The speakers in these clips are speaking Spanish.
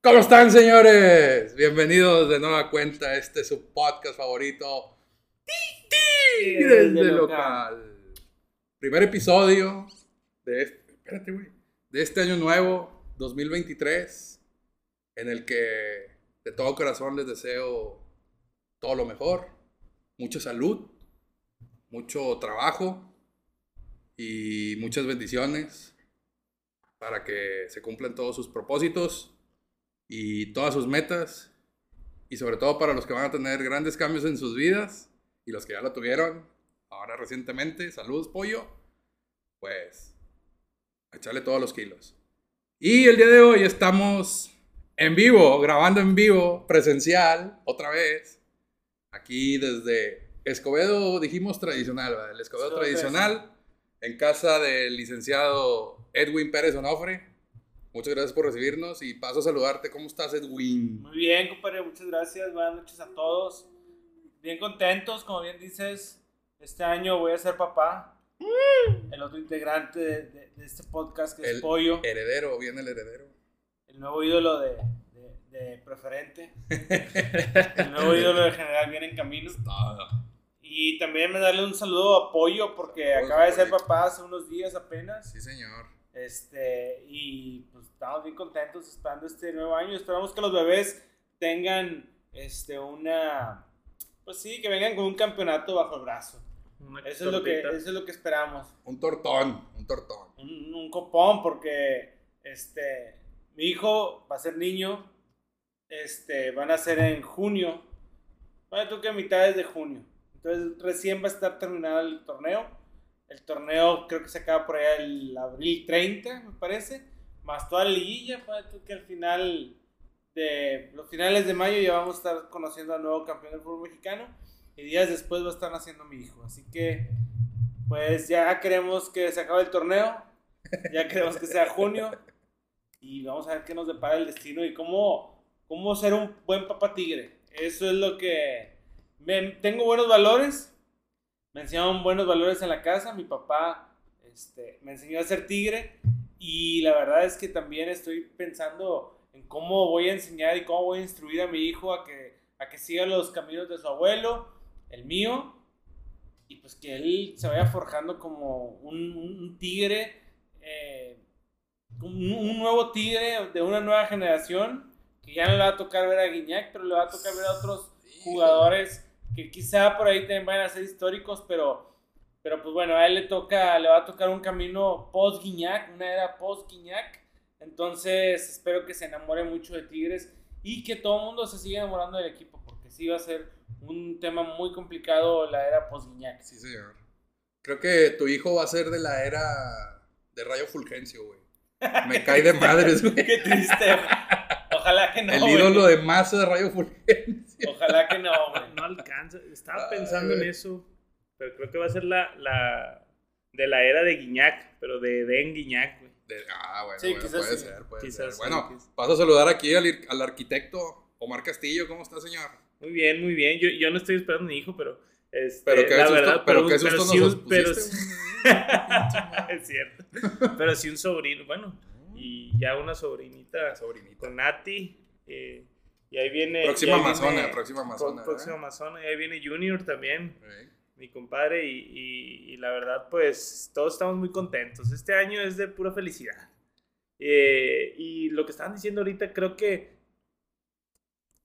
¿Cómo están, señores? Bienvenidos de nueva cuenta. Este es su podcast favorito. ¡Ti, Desde local. Primer episodio de este, espérate, güey, de este año nuevo, 2023, en el que de todo corazón les deseo todo lo mejor, mucha salud, mucho trabajo y muchas bendiciones para que se cumplan todos sus propósitos y todas sus metas. Y sobre todo para los que van a tener grandes cambios en sus vidas y los que ya lo tuvieron ahora recientemente. Saludos, pollo. Pues, echarle todos los kilos. Y el día de hoy estamos en vivo, grabando en vivo, presencial, otra vez. Aquí desde Escobedo, dijimos tradicional, ¿verdad? El Escobedo tradicional, en casa del licenciado Edwin Pérez Onofre. Muchas gracias por recibirnos y paso a saludarte. ¿Cómo estás, Edwin? Muy bien, compadre, muchas gracias. Buenas noches a todos. Bien contentos, como bien dices. Este año voy a ser papá. El otro integrante de, de- de este podcast que es El Pollo. Heredero, viene el heredero. El nuevo ídolo de, de- de Preferente. El nuevo ídolo de General viene en camino. Y también me darle un saludo a Pollo porque Saludos, acaba de ser papá hace unos días apenas. Sí, señor. Este, y pues estamos bien contentos esperando este nuevo año. Esperamos que los bebés tengan este una pues sí, que vengan con un campeonato bajo el brazo. Eso es lo que eso es lo que esperamos. Un tortón, un tortón. Un, un copón porque este mi hijo va a ser niño. Este, van a ser en junio. Bueno, tú que a mitades de junio. Entonces recién va a estar terminado el torneo. El torneo creo que se acaba por allá el abril 30, me parece. Más toda la liguilla, para tú que al final de los finales de mayo ya vamos a estar conociendo al nuevo campeón del fútbol mexicano. Y días después va a estar naciendo mi hijo. Así que, pues ya queremos que se acabe el torneo. Ya queremos que sea junio. Y vamos a ver qué nos depara el destino y cómo, cómo ser un buen papá tigre. Eso es lo que... me- tengo buenos valores. Me enseñaron buenos valores en la casa. Mi papá este, me enseñó a ser tigre. Y la verdad es que también estoy pensando en cómo voy a enseñar y cómo voy a instruir a mi hijo a que, a que siga los caminos de su abuelo, el mío. Y pues que él se vaya forjando como un, un- tigre. eh, un, un nuevo tigre de una nueva generación. Que ya no le va a tocar ver a Guiñac, pero le va a tocar ver a otros jugadores que quizá por ahí también van a ser históricos, pero, pero pues bueno, a él le toca, le va a tocar un camino post Guiñac, una era post Guiñac. Entonces espero que se enamore mucho de Tigres y que todo el mundo se siga enamorando del equipo, porque sí va a ser un tema muy complicado la era post Guiñac. Sí, señor. Creo que tu hijo va a ser de la era de Rayo Fulgencio, güey. Me cae de madres, güey. Qué triste. Ojalá que no. El güey. ídolo de masa de Rayo Fulgencio. Ojalá que no, güey. No alcanza. Estaba Ay, pensando en eso. Pero creo que va a ser la, la de la era de Guiñac, pero de Den Guiñac, güey. De- ah, bueno, Sí, bueno, quizás puede sí. ser, puede Quizás ser. sí, Bueno, quizás. paso a saludar aquí al, al arquitecto Omar Castillo. ¿Cómo está, señor? Muy bien, muy bien. Yo, yo no estoy esperando a mi hijo, pero. Este, Pero qué la susto- verdad, pero qué susto sí nos un- pero es cierto. Pero sí un sobrino, bueno, y ya una sobrinita Sobrinita. con Nati. eh, y ahí viene. Próxima ahí Amazona, viene- próxima Amazona. Próxima ¿eh? Amazona. Y ahí viene Junior también. Mi compadre, y, y- y la verdad, pues todos estamos muy contentos. Este año es de pura felicidad. Eh, y lo que estaban diciendo ahorita, creo que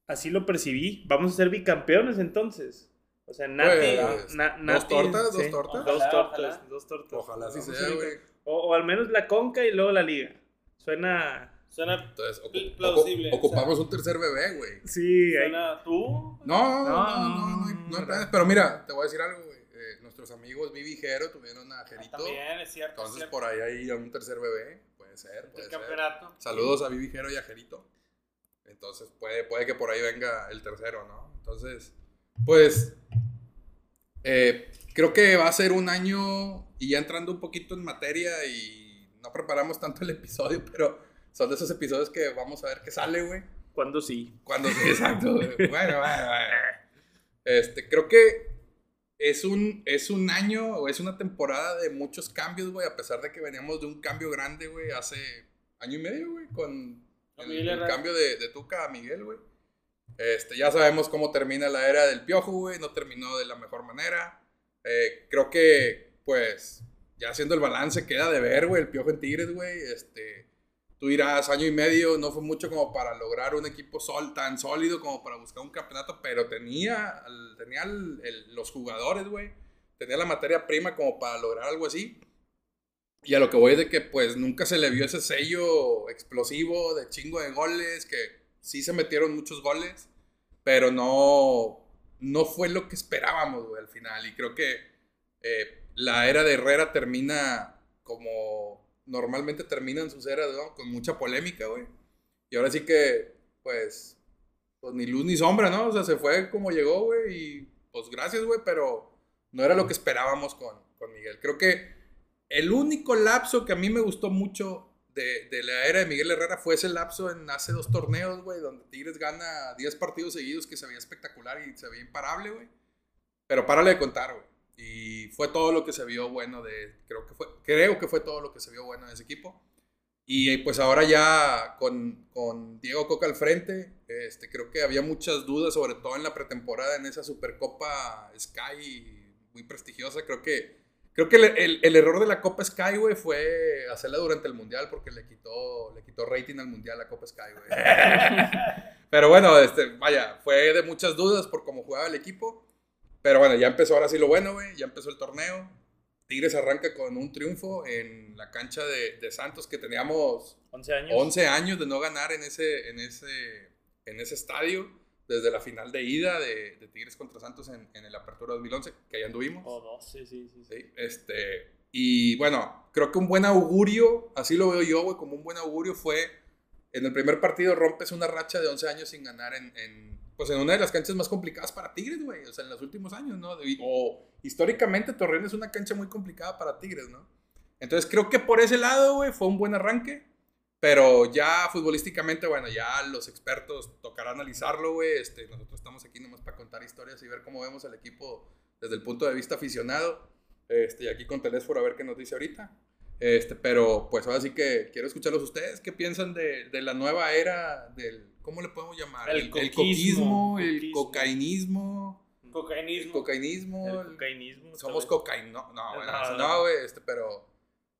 así lo percibí. Vamos a ser bicampeones entonces. O sea, Nati. Pues, Na- ¿dos tortas? ¿Dos tortas? Dos Ojalá, tortas, ojalá. dos tortas. Ojalá sí sea, güey. o al menos la conca y luego la liga. Suena. Suena, Entonces, ocu- Plausible, ocu- ocupamos o sea. un tercer bebé, güey. Sí, hay- suena tú. No, no, no, No, no, no, hay- no hay no. pedos. Pero mira, te voy a decir algo, güey. Eh, nuestros amigos Vivi y Jero tuvieron a Jerito. También es cierto. es Entonces, cierto. por ahí hay un tercer bebé. Puede ser, puede el ser. campeonato. Saludos a Vivi Jero y a Jerito. Entonces, puede, puede que por ahí venga el tercero, ¿no? Entonces, pues, eh, creo que va a ser un año, y ya entrando un poquito en materia, y no preparamos tanto el episodio, pero son de esos episodios que vamos a ver qué sale, güey. Cuando sí. Cuando sí, exacto. Bueno, bueno, bueno. Este, creo que es un, es un año o es una temporada de muchos cambios, güey, a pesar de que veníamos de un cambio grande, güey, hace año y medio, güey, con El, el cambio de, de Tuca a Miguel, güey. Este, ya sabemos cómo termina la era del Piojo, güey. No terminó de la mejor manera. Eh, creo que, pues, ya haciendo el balance, queda de ver, güey, el Piojo en Tigres, güey. Este, tú irás año y medio, no fue mucho como para lograr un equipo sol, tan sólido como para buscar un campeonato, pero tenía, tenía los jugadores, güey. Tenía la materia prima como para lograr algo así. Y a lo que voy es de que, pues, nunca se le vio ese sello explosivo de chingo de goles, que sí se metieron muchos goles, pero no, no fue lo que esperábamos, güey, al final. Y creo que eh, la era de Herrera termina como normalmente terminan sus eras, ¿no? Con mucha polémica, güey. Y ahora sí que, pues, pues ni luz ni sombra, ¿no? O sea, se fue como llegó, güey, y pues gracias, güey, pero no era lo que esperábamos con, con Miguel. Creo que el único lapso que a mí me gustó mucho de, de, la era de Miguel Herrera fue ese lapso en hace dos torneos, güey, donde Tigres gana 10 partidos seguidos que se veía espectacular y se veía imparable, güey. Pero párale de contar, güey. Y fue todo lo que se vio bueno de, creo que fue, creo que fue todo lo que se vio bueno de ese equipo. Y pues ahora ya con, con Diego Coca al frente, este, creo que había muchas dudas, sobre todo en la pretemporada, en esa Supercopa Sky muy prestigiosa. Creo que, creo que el, el, error de la Copa Sky, güey, fue hacerla durante el Mundial porque le quitó, le quitó rating al Mundial la Copa Sky, güey. Pero bueno, este, vaya, fue de muchas dudas por cómo jugaba el equipo. Pero bueno, ya empezó ahora sí lo bueno, güey. Ya empezó el torneo. Tigres arranca con un triunfo en la cancha de, de, Santos que teníamos 11 años. 11 años de no ganar en ese, en ese, en ese estadio desde la final de ida de, de Tigres contra Santos en, en, el Apertura 2011, que ahí anduvimos. Oh, no, sí, sí, sí, sí. Este, y bueno, creo que un buen augurio, así lo veo yo, güey, como un buen augurio fue en el primer partido rompes una racha de 11 años sin ganar en, en pues en una de las canchas más complicadas para Tigres, güey. O sea, en los últimos años, ¿no? O históricamente Torreón es una cancha muy complicada para Tigres, ¿no? Entonces creo que por ese lado, güey, fue un buen arranque. Pero ya futbolísticamente, bueno, ya los expertos tocará analizarlo, güey. Este, nosotros estamos aquí nomás para contar historias y ver cómo vemos al equipo desde el punto de vista aficionado. Este, y aquí con Telésforo a ver qué nos dice ahorita. Este, pero pues ahora sí que quiero escucharlos ustedes. ¿Qué piensan de, de la nueva era del ¿Cómo le podemos llamar? El, el coquismo, el cocainismo. Cocainismo. El cocainismo. El cocainismo. Somos cocaína. No, no, bueno, no, no, güey, este, pero.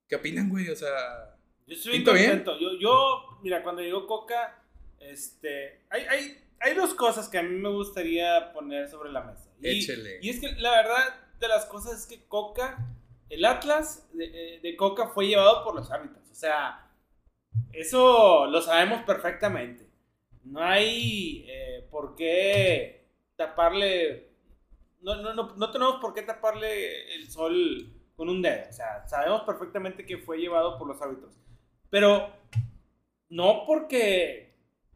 ¿Qué opinan, güey? O sea. Yo estoy bien contento. Yo, yo, mira, cuando llegó Coca, este. Hay, hay, hay dos cosas que a mí me gustaría poner sobre la mesa. Y, Échele. Y es que la verdad de las cosas es que Coca, el Atlas de, de Coca fue llevado por los árbitros. O sea, eso lo sabemos perfectamente no hay eh, por qué taparle, no, no, no, no tenemos por qué taparle el sol con un dedo. O sea, sabemos perfectamente que fue llevado por los árbitros. Pero no porque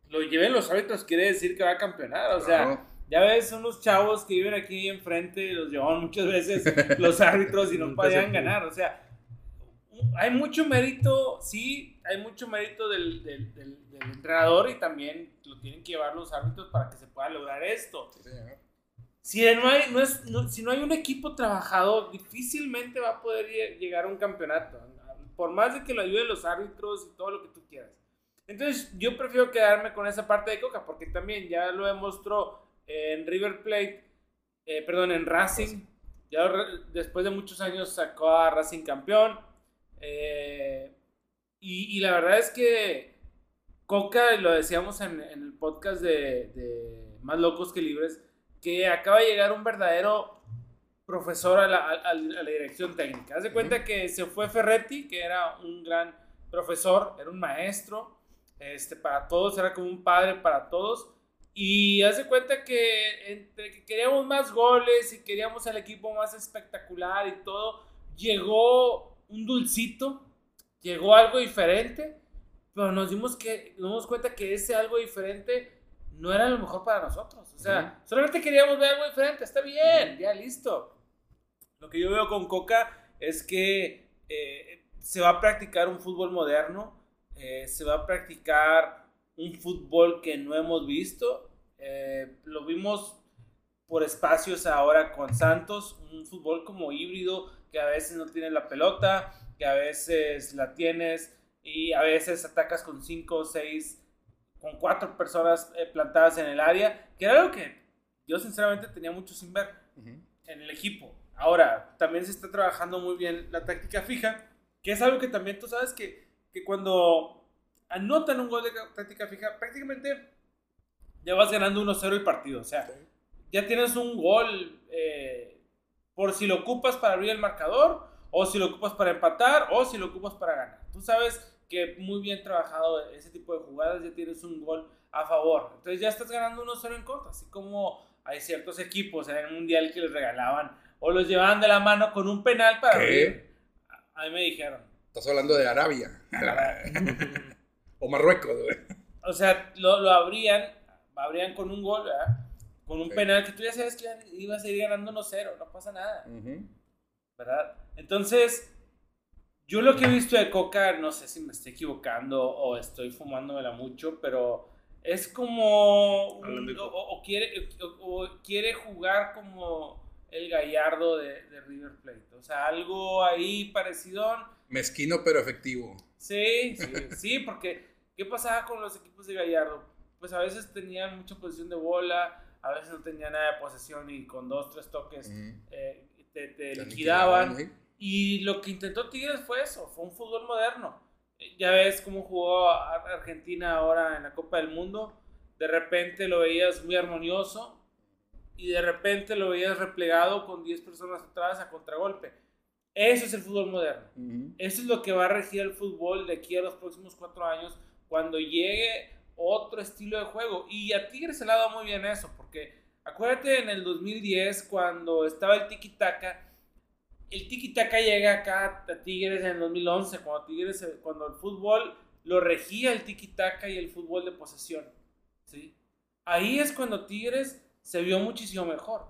lo lleven los árbitros quiere decir que va a campeonar. O sea, ya ves, unos chavos que viven aquí enfrente, los llevaban muchas veces los árbitros y no podían ganar. O sea, hay mucho mérito, sí, hay mucho mérito del, del, del, entrenador y también lo tienen que llevar los árbitros para que se pueda lograr esto. si, no hay, no es, si no hay un equipo trabajado, difícilmente va a poder llegar a un campeonato. Por más de que lo ayuden los árbitros y todo lo que tú quieras. Entonces, yo prefiero quedarme con esa parte de Coca, porque también ya lo demostró en River Plate, eh, perdón, en Racing. Ya después de muchos años sacó a Racing campeón eh, y, la verdad es que Coca, lo decíamos en, el podcast de, Más Locos que Libres, que acaba de llegar un verdadero profesor a la, dirección técnica. Haz de cuenta que se fue Ferretti, que era un gran profesor, era un maestro este, para todos, era como un padre para todos. Y haz de cuenta que entre que queríamos más goles y queríamos el equipo más espectacular y todo, llegó un dulcito, llegó algo diferente, pero nos dimos, que, nos dimos cuenta que ese algo diferente no era lo mejor para nosotros. O sea, solamente queríamos ver algo diferente, está bien, ya listo. Lo que yo veo con Coca es que eh, se va a practicar un fútbol moderno, eh, se va a practicar un fútbol que no hemos visto. Eh, lo vimos por espacios ahora con Santos, un fútbol como híbrido que a veces no tienes la pelota, que a veces la tienes y a veces atacas con 5 o 6 con cuatro personas eh, plantadas en el área, que era algo que yo sinceramente tenía mucho sin ver en el equipo. Ahora, también se está trabajando muy bien la táctica fija, que es algo que también tú sabes que, que cuando anotan un gol de táctica fija, prácticamente ya vas ganando 1-0 el partido. O sea, ya tienes un gol eh, por si lo ocupas para abrir el marcador, o si lo ocupas para empatar, o si lo ocupas para ganar. Tú sabes que muy bien trabajado ese tipo de jugadas, ya tienes un gol a favor. Entonces ya estás ganando 1-0 en contra, así como hay ciertos equipos en el Mundial que les regalaban o los llevaban de la mano con un penal para abrir. A mí me dijeron. Estás hablando de Arabia. o Marruecos, güey. O sea, lo, lo abrían, abrían con un gol, ¿verdad? Con un penal que tú ya sabes que ibas a ir ganando 1-0, no pasa nada. ¿Verdad? Entonces, yo lo que he visto de Coca, no sé si me estoy equivocando o estoy fumándomela mucho, pero es como. o, quiere, o, quiere jugar como el gallardo de, River Plate. O sea, algo ahí parecido. Mezquino pero efectivo. Sí, sí, sí, porque ¿qué pasaba con los equipos de Gallardo? Pues a veces tenían mucha posición de bola, a veces no tenían nada de posesión y con dos, tres toques eh, te, liquidaban. Y lo que intentó Tigres fue eso, fue un fútbol moderno. Ya ves cómo jugó Argentina ahora en la Copa del Mundo. De repente lo veías muy armonioso y de repente lo veías replegado con 10 personas atrás a contragolpe. Eso es el fútbol moderno. Eso es lo que va a regir el fútbol de aquí a los próximos cuatro años cuando llegue otro estilo de juego. Y a Tigres se le ha dado muy bien eso, porque acuérdate en el 2010 cuando estaba el tiki-taka el tiki-taka llega acá a Tigres en el 2011, cuando, Tigres, cuando el fútbol lo regía el tiki-taka y el fútbol de posesión. ¿sí? Ahí es cuando Tigres se vio muchísimo mejor.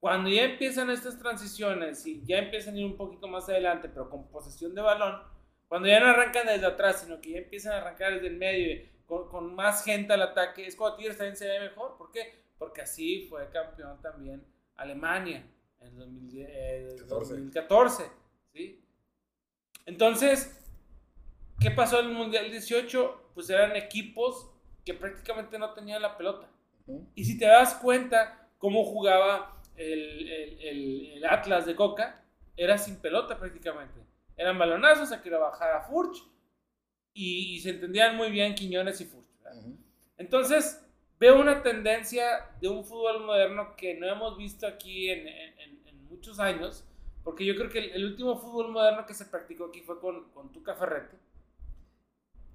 Cuando ya empiezan estas transiciones y ya empiezan a ir un poquito más adelante, pero con posesión de balón, cuando ya no arrancan desde atrás, sino que ya empiezan a arrancar desde el medio, con, con más gente al ataque, es cuando Tigres también se ve mejor. ¿Por qué? Porque así fue campeón también Alemania en 2014. Eh, ¿sí? Entonces, ¿qué pasó en el Mundial 18? Pues eran equipos que prácticamente no tenían la pelota. Y si te das cuenta cómo jugaba el, el, Atlas de Coca, era sin pelota prácticamente. Eran balonazos, a que bajar a Furch y, se entendían muy bien Quiñones y Furch. Entonces, veo una tendencia de un fútbol moderno que no hemos visto aquí en, muchos años, porque yo creo que el, último fútbol moderno que se practicó aquí fue con, con Tuca Ferretti.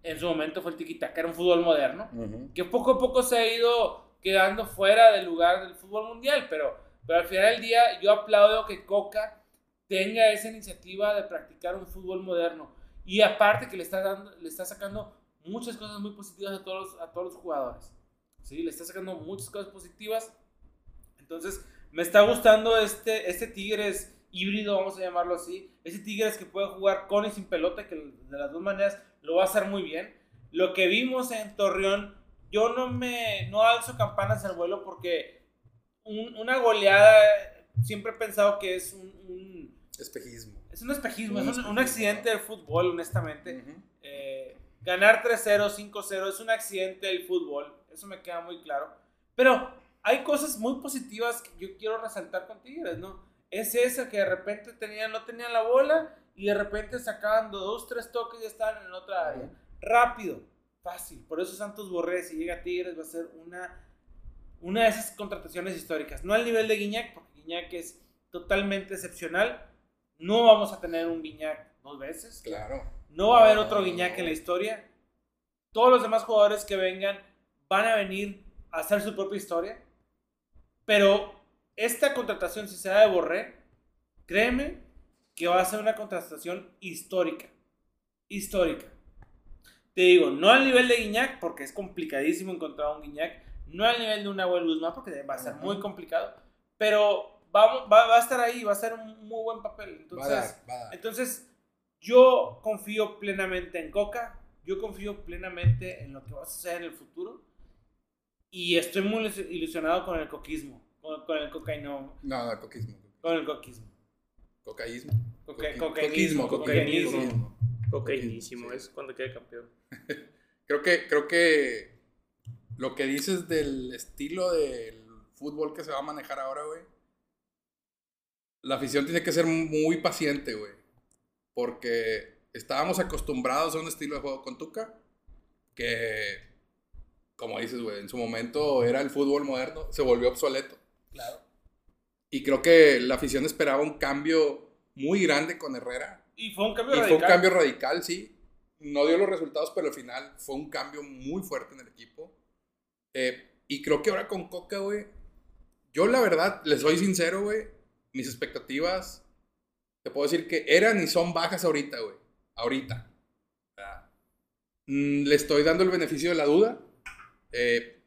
En su momento fue el tiki-taka, era un fútbol moderno, que poco a poco se ha ido quedando fuera del lugar del fútbol mundial, pero, pero al final del día yo aplaudo que Coca tenga esa iniciativa de practicar un fútbol moderno. Y aparte que le está, dando, le está sacando muchas cosas muy positivas a todos, a todos los jugadores. ¿sí? Le está sacando muchas cosas positivas. Entonces, me está gustando este, este Tigres híbrido, vamos a llamarlo así. Ese Tigres que puede jugar con y sin pelota, que de las dos maneras lo va a hacer muy bien. Lo que vimos en Torreón, yo no me no alzo campanas al vuelo porque una goleada, siempre he pensado que es un, espejismo. Es un espejismo, es un, accidente del fútbol, honestamente. Eh, ganar 3-0, 5-0 es un accidente del fútbol, eso me queda muy claro. Pero hay cosas muy positivas que yo quiero resaltar con Tigres, ¿no? Es esa que de repente tenían, no tenían la bola y de repente sacaban dos, tres toques y ya estaban en otra área. Rápido, fácil. Por eso Santos Borré, si llega a Tigres, va a ser una, una de esas contrataciones históricas. No al nivel de Guiñac, porque Guiñac es totalmente excepcional. No vamos a tener un Guiñac dos veces. Claro. No va a haber otro Guiñac en la historia. Todos los demás jugadores que vengan van a venir a hacer su propia historia. Pero esta contratación, si se da de Borré, créeme que va a ser una contratación histórica. Histórica. Te digo, no al nivel de Guiñac, porque es complicadísimo encontrar un Guiñac. No al nivel de un Abuel Guzmán, porque va a ser muy complicado. Pero va, va, a estar ahí, va a ser un muy buen papel. Entonces, entonces, yo confío plenamente en Coca. Yo confío plenamente en lo que va a suceder en el futuro. Y estoy muy ilusionado con el coquismo, con, el cocaíno. No, no, coquismo. Con el coquismo. Cocaísmo. coquismo, cocaínismo. Cocaínismo, es cuando quede campeón. creo que, creo que lo que dices del estilo del fútbol que se va a manejar ahora, güey. La afición tiene que ser muy paciente, güey. Porque estábamos acostumbrados a un estilo de juego con Tuca que, como dices, güey, en su momento era el fútbol moderno, se volvió obsoleto. Claro. Y creo que la afición esperaba un cambio muy grande con Herrera. Y fue un cambio Y radical. fue un cambio radical, sí. No dio los resultados, pero al final fue un cambio muy fuerte en el equipo. Eh, y creo que ahora con Coca, güey, yo la verdad, les soy sincero, güey, mis expectativas, te puedo decir que eran y son bajas ahorita, güey. Ahorita. Mm, le estoy dando el beneficio de la duda. Eh,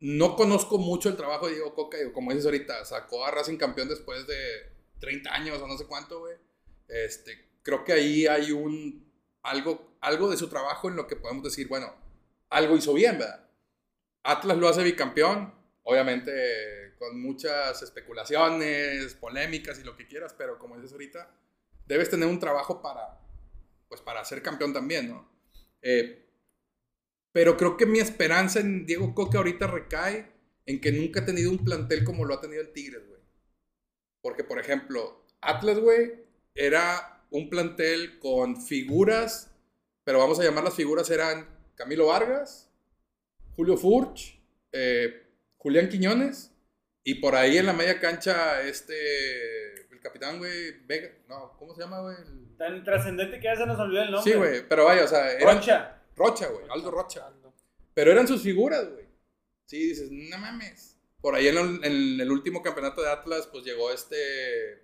no conozco mucho el trabajo de Diego Coca, como dices ahorita, sacó a Racing campeón después de 30 años o no sé cuánto, güey. Este, creo que ahí hay un algo, algo de su trabajo en lo que podemos decir, bueno, algo hizo bien, ¿verdad? Atlas lo hace bicampeón, obviamente con muchas especulaciones, polémicas y lo que quieras, pero como dices ahorita, debes tener un trabajo para, pues para ser campeón también, ¿no? Eh, pero creo que mi esperanza en Diego Coca ahorita recae en que nunca ha tenido un plantel como lo ha tenido el Tigres, güey. Porque, por ejemplo, Atlas, güey, era un plantel con figuras, pero vamos a llamar las figuras, eran Camilo Vargas, Julio Furch, eh, Julián Quiñones, y por ahí en la media cancha, este, el capitán, güey, Vega, no, ¿cómo se llama, güey? El- Tan trascendente que ya se nos olvidó el nombre. Sí, güey, pero vaya, o sea, eran Rocha. Rocha, güey, Aldo Rocha. Pero eran sus figuras, güey. Sí, dices, no mames. Por ahí en el, en el último campeonato de Atlas, pues llegó este.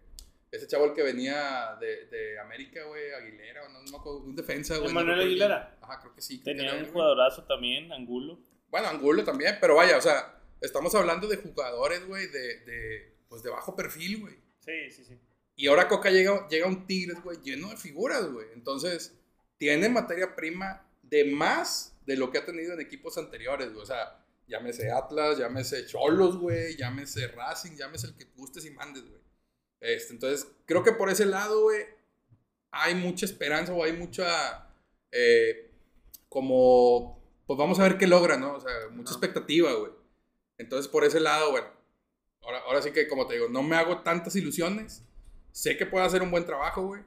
Ese chavo el que venía de, de América, güey, Aguilera, o no, no un defensa, güey. no bien. Aguilera. Ajá, creo que sí. que Tenía era un güey. jugadorazo también, Angulo. Bueno, Angulo también, pero vaya, o sea, estamos hablando de jugadores, güey, de, de, pues de bajo perfil, güey. Sí, sí, sí. Y ahora Coca llega, llega a un Tigres, güey, lleno de figuras, güey. Entonces, tiene materia prima de más de lo que ha tenido en equipos anteriores, güey. O sea, llámese Atlas, llámese Cholos, güey, llámese Racing, llámese el que gustes y mandes, güey. Este, entonces, creo que por ese lado, güey, hay mucha esperanza o hay mucha, eh, como, pues vamos a ver qué logra, ¿no? O sea, mucha expectativa, güey. Entonces, por ese lado, bueno, ahora, ahora sí que, como te digo, no me hago tantas ilusiones. Sé que puede hacer un buen trabajo, güey.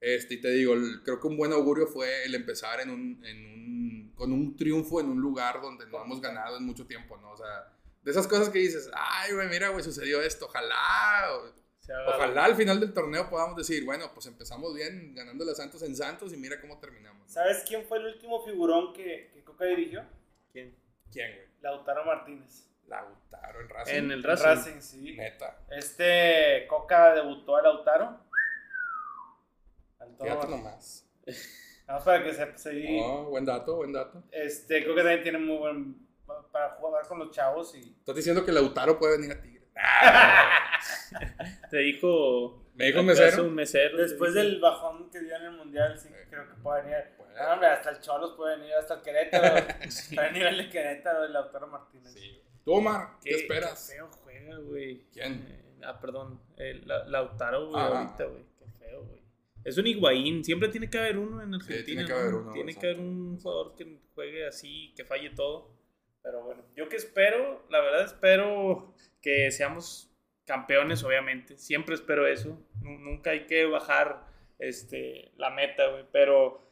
Este, y te digo, el- creo que un buen augurio fue el empezar en un, en un, con un triunfo en un lugar donde no hemos ganado en mucho tiempo, ¿no? O sea, de esas cosas que dices, ay, güey, mira, güey, sucedió esto, ojalá, o- ojalá al final del torneo podamos decir, bueno, pues empezamos bien ganándole a Santos en Santos y mira cómo terminamos. ¿no? ¿Sabes quién fue el último figurón que, que Coca dirigió? ¿Quién? ¿Quién, güey? Lautaro Martínez. Lautaro en Racing. En el Racing, Racing. sí. Neta. Este Coca debutó a Lautaro. Al Fíjate nomás. Más para que se, se- Oh, buen dato, buen dato. Este, creo que también tiene muy buen. pa- Para jugar con los chavos y. Estás diciendo que Lautaro puede venir a Tigres. Te dijo. Me dijo un ¿acaso mesero. Un mesero. te Después del bajón que dio en el mundial, sí, Sí. creo que puede venir. Ah, hombre, hasta el Cholos puede venir, hasta el Querétaro. Está a nivel de Querétaro, el Lautaro Martínez. Sí. Tú, Omar, ¿qué, Qué- esperas? Qué feo juega, güey. ¿Quién? Eh, ah, perdón. La- Lautaro, güey, Ah. ahorita, güey. Qué feo, güey. Es un Higuaín. Siempre tiene que haber uno en Argentina. tiene que haber uno, Tiene exacto. que haber un jugador que juegue así, que falle todo. Pero bueno, yo que espero, la verdad espero que seamos campeones, obviamente. Siempre espero eso. Nu- Nunca hay que bajar este, la meta, güey. Pero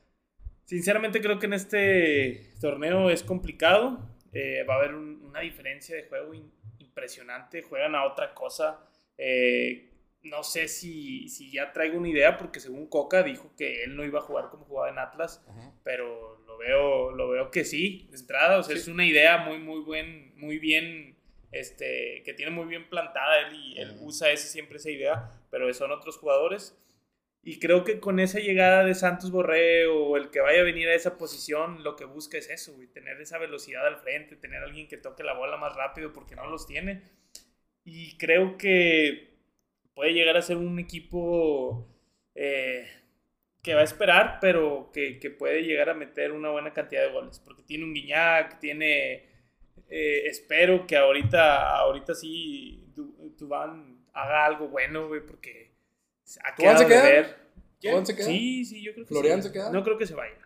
sinceramente creo que en este torneo es complicado. Eh, va a haber un- una diferencia de juego in- impresionante. Juegan a otra cosa. Eh, no sé si, si ya traigo una idea, porque según Coca dijo que él no iba a jugar como jugaba en Atlas Ajá. pero lo veo, lo veo que sí, de entrada, o sea, Sí. es una idea muy, muy buen, muy bien, este, que tiene muy bien plantada él y él Ujú. usa ese, siempre esa idea, pero son otros jugadores. Y creo que con esa llegada de Santos Borré o el que vaya a venir a esa posición, lo que busca es eso, tener esa velocidad al frente, tener alguien que toque la bola más rápido porque no los tiene. Y creo que puede llegar a ser un equipo eh, que va a esperar, pero que, que puede llegar a meter una buena cantidad de goles. Porque tiene un Guiñac, tiene. eh, espero que ahorita, ahorita sí Du- Dubán haga algo bueno, güey, porque ha ¿Dubán se quedado de queda? ver. ¿Dubán se queda? Sí, sí, yo creo que ¿Florian sí. se queda? No creo que se vaya.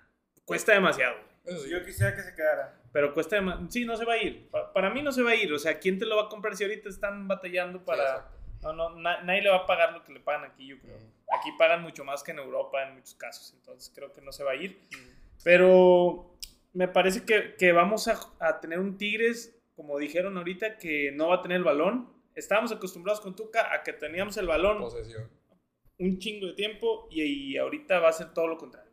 Cuesta demasiado. sí. Yo quisiera que se quedara. pero cuesta demasiado. Sí, no se va a ir. Pa- para mí no se va a ir. O sea, ¿quién te lo va a comprar si ahorita están batallando para... exacto. no, no, na- nadie le va a pagar lo que le pagan aquí, yo creo. Aquí pagan mucho más que en Europa en muchos casos. Entonces creo que no se va a ir. Pero me parece que, que vamos a, a tener un Tigres, como dijeron ahorita, que no va a tener el balón. Estábamos acostumbrados con Tuca a que teníamos el balón Posesión. Un chingo de tiempo y, y ahorita va a ser todo lo contrario.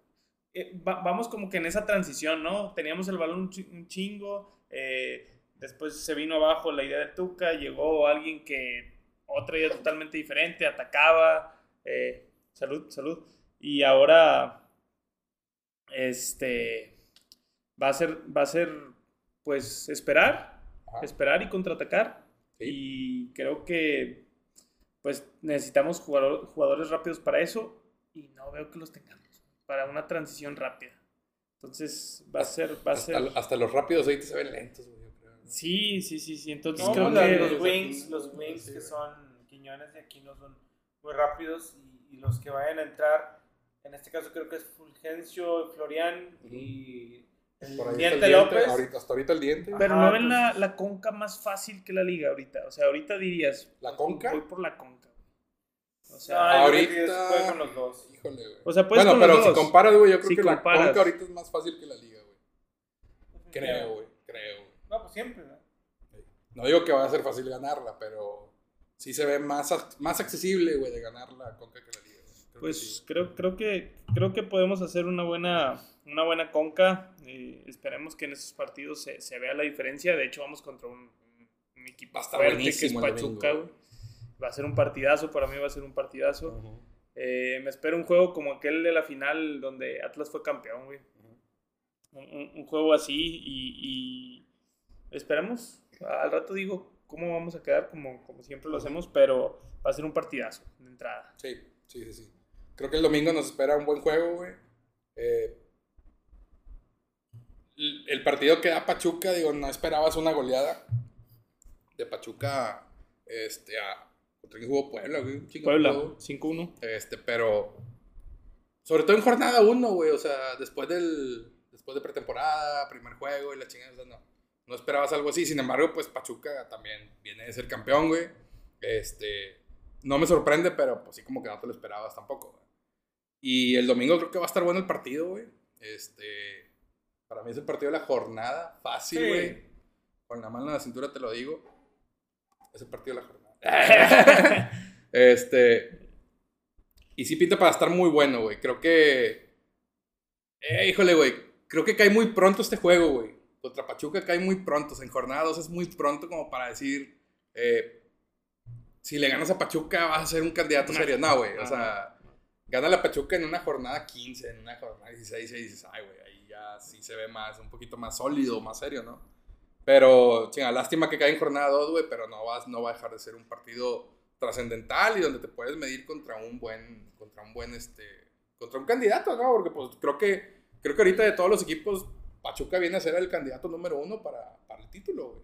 Eh, va- vamos como que en esa transición, ¿no? Teníamos el balón un, chi- un chingo, eh, después se vino abajo la idea de Tuca, llegó alguien que otra idea totalmente diferente, atacaba, eh, salud, salud, y ahora este va a ser, va a ser pues esperar, Ajá. esperar y contraatacar. Sí. Y creo que pues necesitamos jugador- jugadores rápidos para eso y no veo que los tengamos para una transición rápida. Entonces va a ser, va a Hasta, ser. hasta los rápidos ahorita se ven lentos, güey, yo creo. Sí, sí, sí, sí. Entonces No, creo la- que los wings, los wings Sí, que son Quiñones y Aquino son muy rápidos y, y los que vayan a entrar, en este caso creo que es Fulgencio, Florian y Por ahí Diente el diente, López. ahorita- hasta ahorita el diente. Pero Ajá, no ven pues- la, la conca más fácil que la liga ahorita. O sea, ahorita dirías. ¿La conca? Voy por la conca. O sea, ahorita- se puede con los dos. Híjole, güey. o sea puedes bueno, con pero los si dos. comparas, güey, yo creo Si que la conca ahorita es más fácil que la liga, güey. Creo, güey, creo. güey. No, pues siempre, ¿no? No digo que va a ser fácil ganarla, pero sí se ve más, más accesible, güey, de ganar la conca que la liga. Que Pues sí. creo, creo que creo que podemos hacer una buena, una buena conca. Eh, esperemos que en esos partidos se, se vea la diferencia. De hecho, vamos contra un, un- equipo fuerte que es Pachuca. Va a ser un partidazo, para mí va a ser un partidazo. Eh, me espero un juego como aquel de la final donde Atlas fue campeón, güey. un- un juego así y, y esperemos. Al rato digo cómo vamos a quedar, como, como siempre lo hacemos, pero va a ser un partidazo de entrada. Sí, sí, sí, sí. Creo que el domingo nos espera un buen juego, güey. Eh, el partido que da Pachuca, digo, no esperabas una goleada de Pachuca este, a, contra quién jugó Puebla, güey. Puebla, juego. 5-1. Este, pero sobre todo en jornada 1, güey, o sea, después del después de pretemporada, primer juego y la chingada, o sea, no. No esperabas algo así, sin embargo, pues Pachuca también viene de ser campeón, güey. Este, no me sorprende, pero pues sí como que no te lo esperabas tampoco, güey. Y el domingo creo que va a estar bueno el partido, güey. Este, para mí es el partido de la jornada, fácil, Sí. güey. Con la mano en la cintura te lo digo. Es el partido de la jornada. este, y sí pinta para estar muy bueno, güey. Creo que. Eh, híjole, güey. Creo que cae muy pronto este juego, güey. Contra Pachuca cae muy pronto. O sea, en jornada 2 es muy pronto como para decir. eh, si le ganas a Pachuca, vas a ser un candidato No. serio. No, güey. O sea, gana la Pachuca en una jornada 15, en una jornada 16, y dices, ay, güey, ahí ya sí se ve más, un poquito más sólido, más serio, ¿no? Pero, chinga, lástima que cae en jornada 2, güey, pero no, vas, no va a dejar de ser un partido trascendental y donde te puedes medir contra un buen, contra un buen, este, contra un candidato, ¿no? Porque, pues, creo que, creo que ahorita de todos los equipos, Pachuca viene a ser el candidato número uno para, para el título, güey.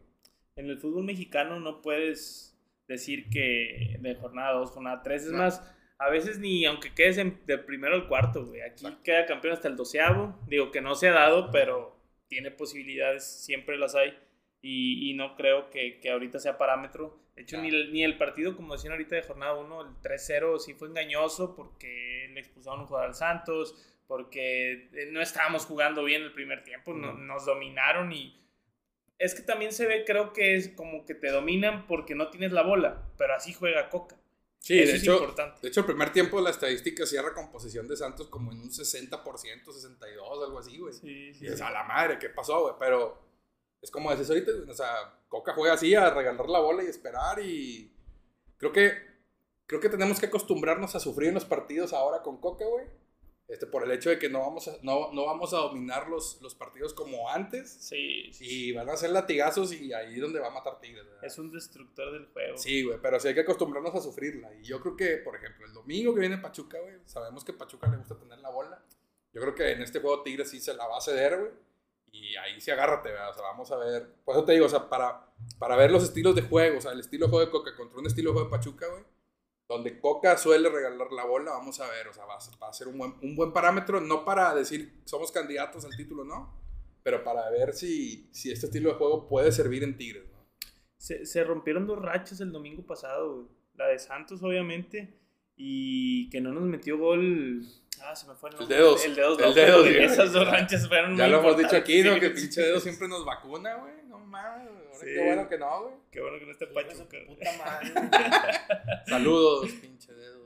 En el fútbol mexicano no puedes decir que de jornada 2, jornada 3. Es No. más, a veces ni aunque quedes en- del primero al cuarto, güey. Aquí Exacto. queda campeón hasta el doceavo. Digo que no se ha dado, pero tiene posibilidades, siempre las hay. Y, y no creo que, que ahorita sea parámetro. De hecho, ni, el, ni el partido, como decían ahorita de jornada 1, el 3-0 sí fue engañoso porque le expulsaron un jugador al Santos, porque eh, no estábamos jugando bien el primer tiempo, no- nos dominaron y es que también se ve, creo que es como que te dominan porque no tienes la bola, pero así juega Coca. Sí, Eso de es hecho, importante. de hecho, el primer tiempo la estadística cierra con posesión de Santos como en un 60%, 62, algo así, güey. Sí, sí, Y es a la madre, ¿qué pasó, güey? Pero es como decís ahorita, o sea, Coca juega así a regalar la bola y esperar y creo que creo que tenemos que acostumbrarnos a sufrir en los partidos ahora con Coca, güey. Este, por el hecho de que no vamos a, no, no vamos a dominar los, los partidos como antes Sí, sí, y van a ser latigazos y ahí es donde va a matar Tigres, ¿verdad? Es un destructor del juego. Sí, güey, pero sí hay que acostumbrarnos a sufrirla. Y yo creo que, por ejemplo, el domingo que viene Pachuca, güey, sabemos que Pachuca le gusta tener la bola. Yo creo que en este juego Tigres sí se la va a ceder, güey. Y ahí sí agárrate, ¿verdad? O sea, vamos a ver. Por eso te digo, o sea, para, para ver los estilos de juego, o sea, el estilo de juego de Coca contra un estilo de juego de Pachuca, güey. Donde Coca suele regalar la bola, vamos a ver, o sea, va a ser, un, buen, un buen parámetro, no para decir somos candidatos al título, no. pero para ver si, si este estilo de juego puede servir en Tigres, ¿no? Se, se rompieron dos rachas el domingo pasado. La de Santos, obviamente, y que no nos metió gol. Ah, se me fue el nombre. dedos. El dedos. El dedos, güey. Esas dos ranchas fueron Ya muy lo hemos dicho aquí, ¿no? Sí, Que sí, pinche sí. dedo siempre nos vacuna, güey. No mames, Sí. qué bueno que no, güey. Qué bueno que no esté Pachuca. puta madre. Saludos, pinche dedos.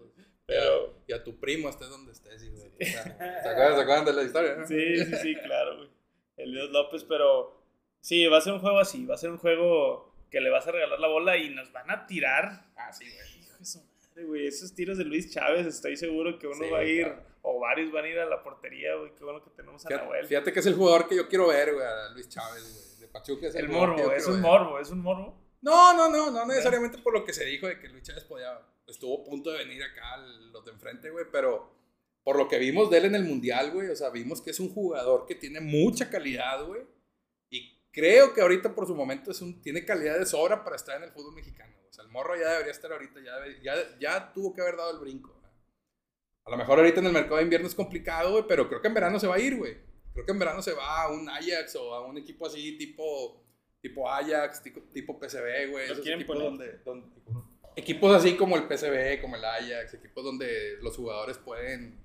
Pero- Y a tu primo, estés donde estés, hijo de puta. ¿Se acuerdan, ¿Se acuerdan de la historia? no? Sí, sí, sí, claro, güey. El Dios López, pero sí, va a ser un juego así. Va a ser un juego que le vas a regalar la bola y nos van a tirar. Ah, sí, güey. Hijo de su madre, güey. Esos tiros de Luis Chávez, estoy seguro que uno Sí, va a ir, claro. o varios van a ir a la portería, güey. Qué bueno que tenemos a Fíjate, Nahuel. fíjate que es el jugador que yo quiero ver, güey, a Luis Chávez, güey. De Pachuca es el, morbo, es un ver. morbo, es un morbo. No, no, no, no necesariamente por lo que se dijo de que Luis Chávez podía, estuvo a punto de venir acá los de enfrente, güey, pero por lo que vimos de él en el Mundial, güey, o sea, vimos que es un jugador que tiene mucha calidad, güey, y creo que ahorita por su momento es un, tiene calidad de sobra para estar en el fútbol mexicano, sea, el morro ya debería estar ahorita, ya, debe- ya, ya tuvo que haber dado el brinco. A lo mejor ahorita en el mercado de invierno es complicado, güey, pero creo que en verano se va a ir, güey. Creo que en verano se va a un Ajax o a un equipo así tipo tipo Ajax, tipo, tipo PSV, güey. Esos equipos donde, donde- equipos así como el PSV, como el Ajax, equipos donde los jugadores pueden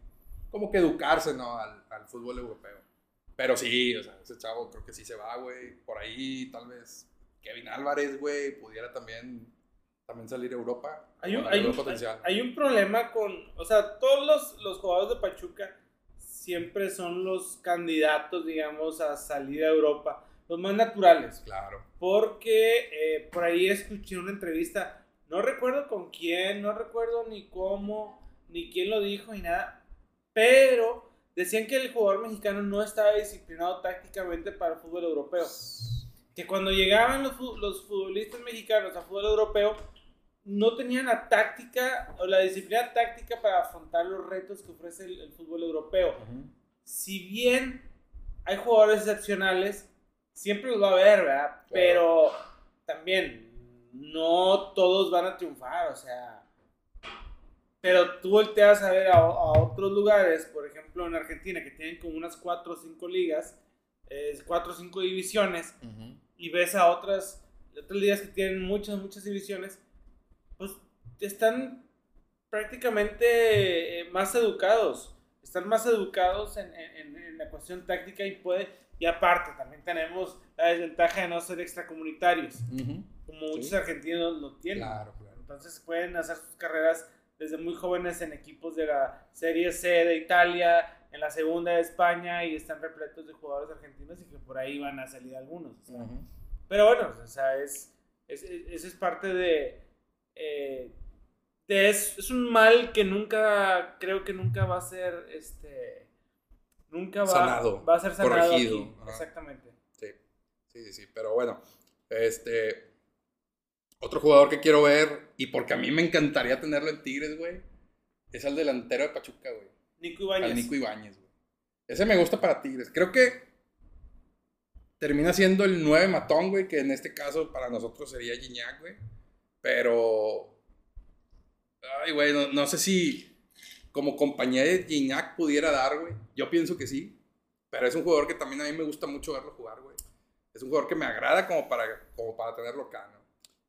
como que educarse, ¿no? Al, al fútbol europeo. Pero sí, o sea, ese chavo creo que sí se va, güey. Por ahí tal vez Kevin Álvarez, güey, pudiera también, también salir a Europa. Hay un, hay, un, potencial. hay un problema con, o sea, todos los, los jugadores de Pachuca siempre son los candidatos, digamos, a salir a Europa, los más naturales. Claro. Porque eh, por ahí escuché una entrevista, no recuerdo con quién, no recuerdo ni cómo, ni quién lo dijo, ni nada, pero decían que el jugador mexicano no estaba disciplinado tácticamente para el fútbol europeo. Que cuando llegaban los, los futbolistas mexicanos a fútbol europeo, no tenían la táctica o la disciplina táctica para afrontar los retos que ofrece el, el fútbol europeo. Si bien hay jugadores excepcionales, siempre los va a haber, ¿verdad? Pero también no todos van a triunfar, o sea. Pero tú volteas a ver a, a otros lugares, por ejemplo en Argentina, que tienen como unas 4 o 5 ligas, 4 o 5 divisiones, y ves a otras, otras ligas que tienen muchas, muchas divisiones, están prácticamente eh, más educados. Están más educados en, en- en la cuestión táctica y puede. Y aparte, también tenemos la desventaja de no ser extracomunitarios, Ujú. como muchos Sí. argentinos lo tienen. Claro, claro. Entonces pueden hacer sus carreras desde muy jóvenes en equipos de la Serie C de Italia, en la segunda de España y están repletos de jugadores argentinos y que por ahí van a salir algunos. o sea. Ujú. Pero bueno, o sea, es, es, es- eso es parte de... eh, de es, es un mal que nunca, creo que nunca va a ser, este... Nunca va, Sanado, va a ser sanado corregido, aquí. Exactamente. Sí, sí, sí, pero bueno, este, otro jugador que quiero ver, y porque a mí me encantaría tenerlo en Tigres, güey, es el delantero de Pachuca, güey, Nico Ibáñez. al Nico Ibáñez, güey. Ese me gusta para Tigres, creo que termina siendo el 9 matón, güey, que en este caso para nosotros sería Gignac, güey, pero, ay, güey, no, no sé si como compañía de Gignac pudiera dar, güey, yo pienso que sí, pero es un jugador que también a mí me gusta mucho verlo jugar, güey. Es un jugador que me agrada como para, como para tenerlo acá, ¿no?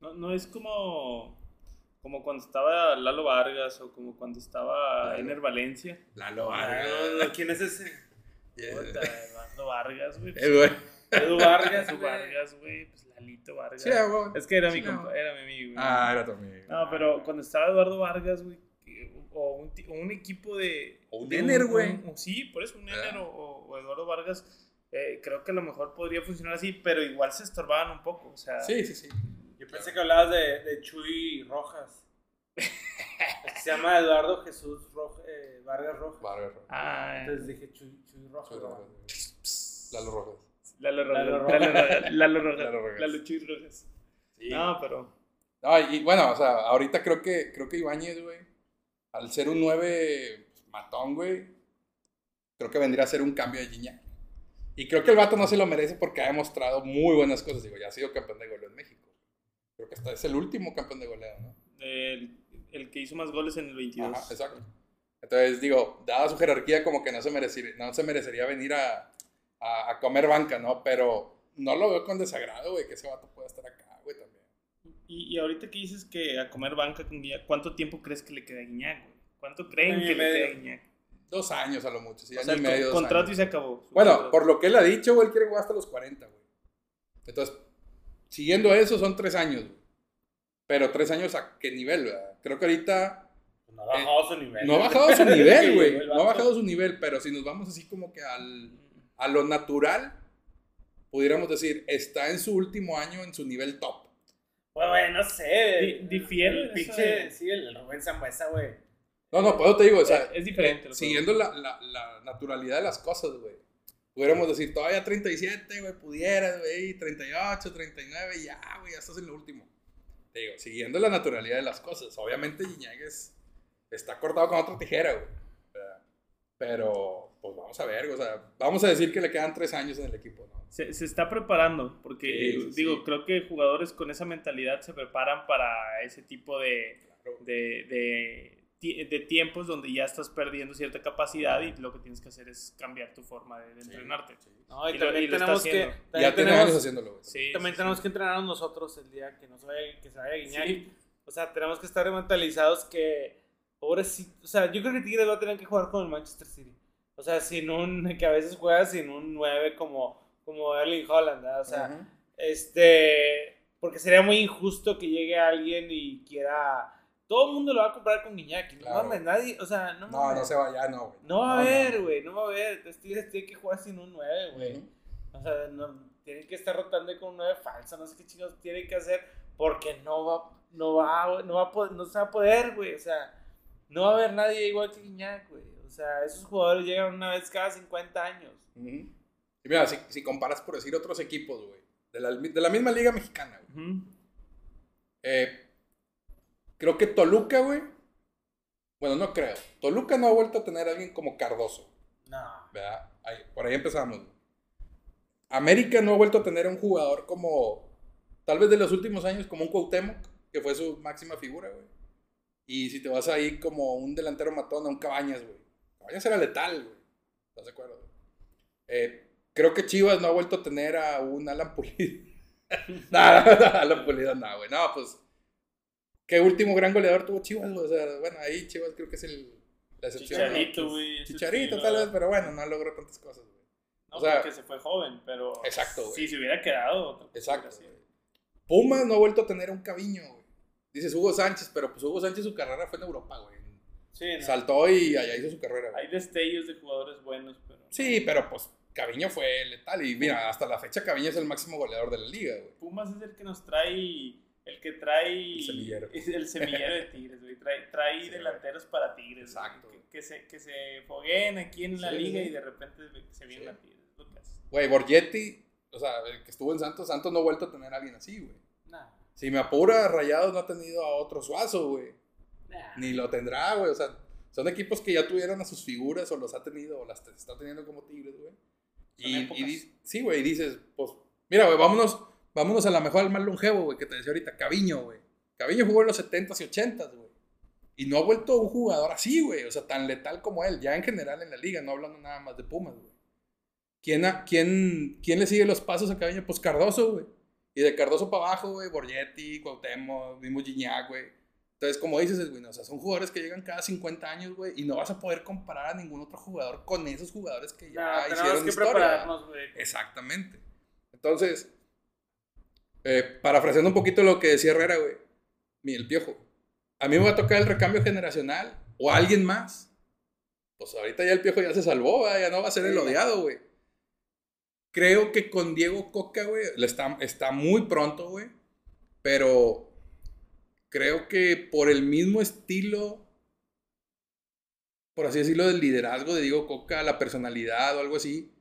No, no es como, como cuando estaba Lalo Vargas o como cuando estaba. Ener Valencia. Lalo Ah, no, no, ¿Quién es ese? Puta, Eduardo Vargas, güey. Eh, güey. Edu Vargas. Edu. Vargas, güey. Lalito Vargas. Sí, güey. Es que era Sí, mi, no. compa- era mi amigo. güey. Ah, era tu amigo. No, pero cuando estaba Eduardo Vargas, güey, o un, o un equipo de... O un de Ener, güey. un- Sí, por eso un Ah. Ener o, Eduardo Vargas, eh, creo que a lo mejor podría funcionar así, pero igual se estorbaban un poco, o sea... Sí, sí, sí. Yo pensé que hablabas de, de Chuy Rojas. Se llama Eduardo Jesús eh, Vargas Rojas. Bárbaro. Ah, Entonces dije Chuy, Chuy Rojas. ¿verdad? Rojas. Lalo Rojas. Lalo Rojas. Lalo Rojas. Lalo Rojas. Lalo Chuy Rojas. Sí. No, pero... No, y, y bueno, o sea, ahorita creo que, creo que Ibáñez, güey, al ser un 9 pues, matón, güey, creo que vendría a ser un cambio de Gignac. Y creo que el vato no se lo merece porque ha demostrado muy buenas cosas. Digo, ya ha sido campeón de goleo en México. Creo que hasta es el último campeón de goleo, ¿no? El, el que hizo más goles en el 22. Ajá, exacto. Entonces, digo, dada su jerarquía, como que no se merecería, no se merecería venir a, a, a comer banca, ¿no? Pero no lo veo con desagrado, güey, que ese vato pueda estar acá, güey, también. Y, y ahorita que dices que a comer banca con Guiñac, ¿cuánto tiempo crees que le queda a Guiñac, güey? ¿Cuánto creen que le medio. queda a Guiñac? Dos años a lo mucho, sí, O año sea, y el medio, dos contrato años. y se acabó. Bueno, contrato. por lo que él ha dicho, güey, él quiere jugar hasta los 40, güey. Entonces, siguiendo eso, son tres años, güey. Pero tres años a qué nivel, ¿verdad? Creo que ahorita No ha bajado su nivel. No ha bajado su nivel, güey. No ha bajado su nivel, pero si nos vamos así como que al, a lo natural, pudiéramos decir, está en su último año en su nivel top. Güey, güey, no sé. Di- difiere El pinche, sí, el Rubén Zambuesa, güey. No, no, por eso te digo, o sea, Es diferente, lo siguiendo la, la, la naturalidad de las cosas, güey. Pudiéramos decir, todavía 37, güey, pudieras, güey, 38, 39, ya, güey, ya estás en lo último. Te digo, siguiendo la naturalidad de las cosas. Obviamente es- está cortado con otra tijera, güey. Pero, pues vamos a ver, o sea, vamos a decir que le quedan tres años en el equipo, ¿no? Se, se está preparando, porque Sí, sí, digo, sí. creo que jugadores con esa mentalidad se preparan para ese tipo de, Claro. de, de, ti- de tiempos donde ya estás perdiendo cierta capacidad y lo que tienes que hacer es cambiar tu forma de, de Sí, entrenarte. sí. No, y, Y también lo está tenemos que. haciendo. También Ya tenemos, haciéndolo. Sí, también sí, tenemos sí. que entrenarnos nosotros el día que, nos vaya, que se vaya a Guiñac. Sí. O sea, tenemos que estar mentalizados que. Pobrecito. O sea, yo creo que Tigres va a tener que jugar con el Manchester City. O sea, sin un. Que a veces juega sin un 9 como, como Erling Holland, ¿verdad? O sea. Este, porque sería muy injusto que llegue alguien y quiera. Todo el mundo lo va a comprar con Guiñac. No mames, nadie. O sea, no No, mames. no se va, ya no, güey. No va a haber, güey. No va a haber. Entonces Tigres tiene que jugar sin un 9, güey. O sea, no, tienen que estar rotando con un 9 falso. No sé qué chicos tienen que hacer. Porque no va. No va, no va a poder, no se va a poder, güey. O sea, no va a haber nadie igual que Guiñac, güey. O sea, esos jugadores llegan una vez cada 50 años. Y mira, si, si comparas por decir otros equipos, güey, de la, de la misma liga mexicana, güey. Eh, creo que Toluca, güey. Bueno, no creo. Toluca no ha vuelto a tener a alguien como Cardoso, No. ¿verdad? Ahí- por ahí empezamos. América no ha vuelto a tener un jugador como, tal vez de los últimos años, como un Cuauhtémoc, que fue su máxima figura, güey. Y si te vas ahí como un delantero matón, a un Cabañas, güey. Cabañas era letal, güey. ¿Estás de acuerdo? Eh, creo que Chivas no ha vuelto a tener a un Alan Pulido. no, no, no, Alan Pulido, no, güey. No, pues. ¿Qué último gran goleador tuvo Chivas, güey? O sea, bueno, ahí Chivas creo que es el, la excepción. ¿no? Chicharito, güey. ese Chicharito, tal vez, pero bueno, no logró tantas cosas, güey. No, o sea- porque se fue joven, pero. Exacto, güey. Si se hubiera quedado. Exacto, güey. Pumas no ha vuelto a tener a un Caviño, güey. Dices Hugo Sánchez, pero pues Hugo Sánchez su carrera fue en Europa, güey. Sí, no. Saltó y allá hizo su carrera, güey. Hay destellos de jugadores buenos, pero. Sí, pero pues Caviño fue letal. Y mira, hasta la fecha Caviño es el máximo goleador de la liga, güey. Pumas es el que nos trae. El que trae. El semillero. El semillero de Tigres, güey. Trae, trae Sí, delanteros para Tigres. Exacto, Que, se, que se fogueen aquí en la Sí, liga y de repente se vienen Sí. a Tigres. Güey, Borgetti, o sea, el que estuvo en Santos, Santos no ha vuelto a tener a alguien así, güey. Nah, Si me apura, Rayados no ha tenido a otro Suazo, güey. Nah. Ni lo tendrá, güey. O sea, son equipos que ya tuvieron a sus figuras o los ha tenido o las está teniendo como Tigres, güey. Y, sí, güey, y dices, pues, mira, güey, vámonos, vámonos a la mejor, al más longevo, güey, que te decía ahorita, Caviño, güey. Caviño jugó en los 70s y 80s, güey. Y no ha vuelto un jugador así, güey. O sea, tan letal como él, ya en general en la liga, no hablando nada más de Pumas, güey. ¿Quién, a- quién, ¿Quién le sigue los pasos a Caviño? Pues Cardoso, güey. Y de Cardoso para abajo, güey, Borgetti, Cuauhtémoc, mismo Gignac, güey. Entonces, como dices, güey, o sea, son jugadores que llegan cada 50 años, güey, y no vas a poder comparar a ningún otro jugador con esos jugadores que ya Nah, hicieron que historia. prepararnos, güey. Exactamente. Entonces, eh, parafraseando un poquito lo que decía Herrera, güey, el piojo. A mí me va a tocar el recambio generacional o alguien más. Pues ahorita ya el piojo ya se salvó, ya no va a ser el odiado, güey. Creo que con Diego Coca, güey, está muy pronto, güey. Pero creo que por el mismo estilo, por así decirlo, del liderazgo de Diego Coca, la personalidad o algo así,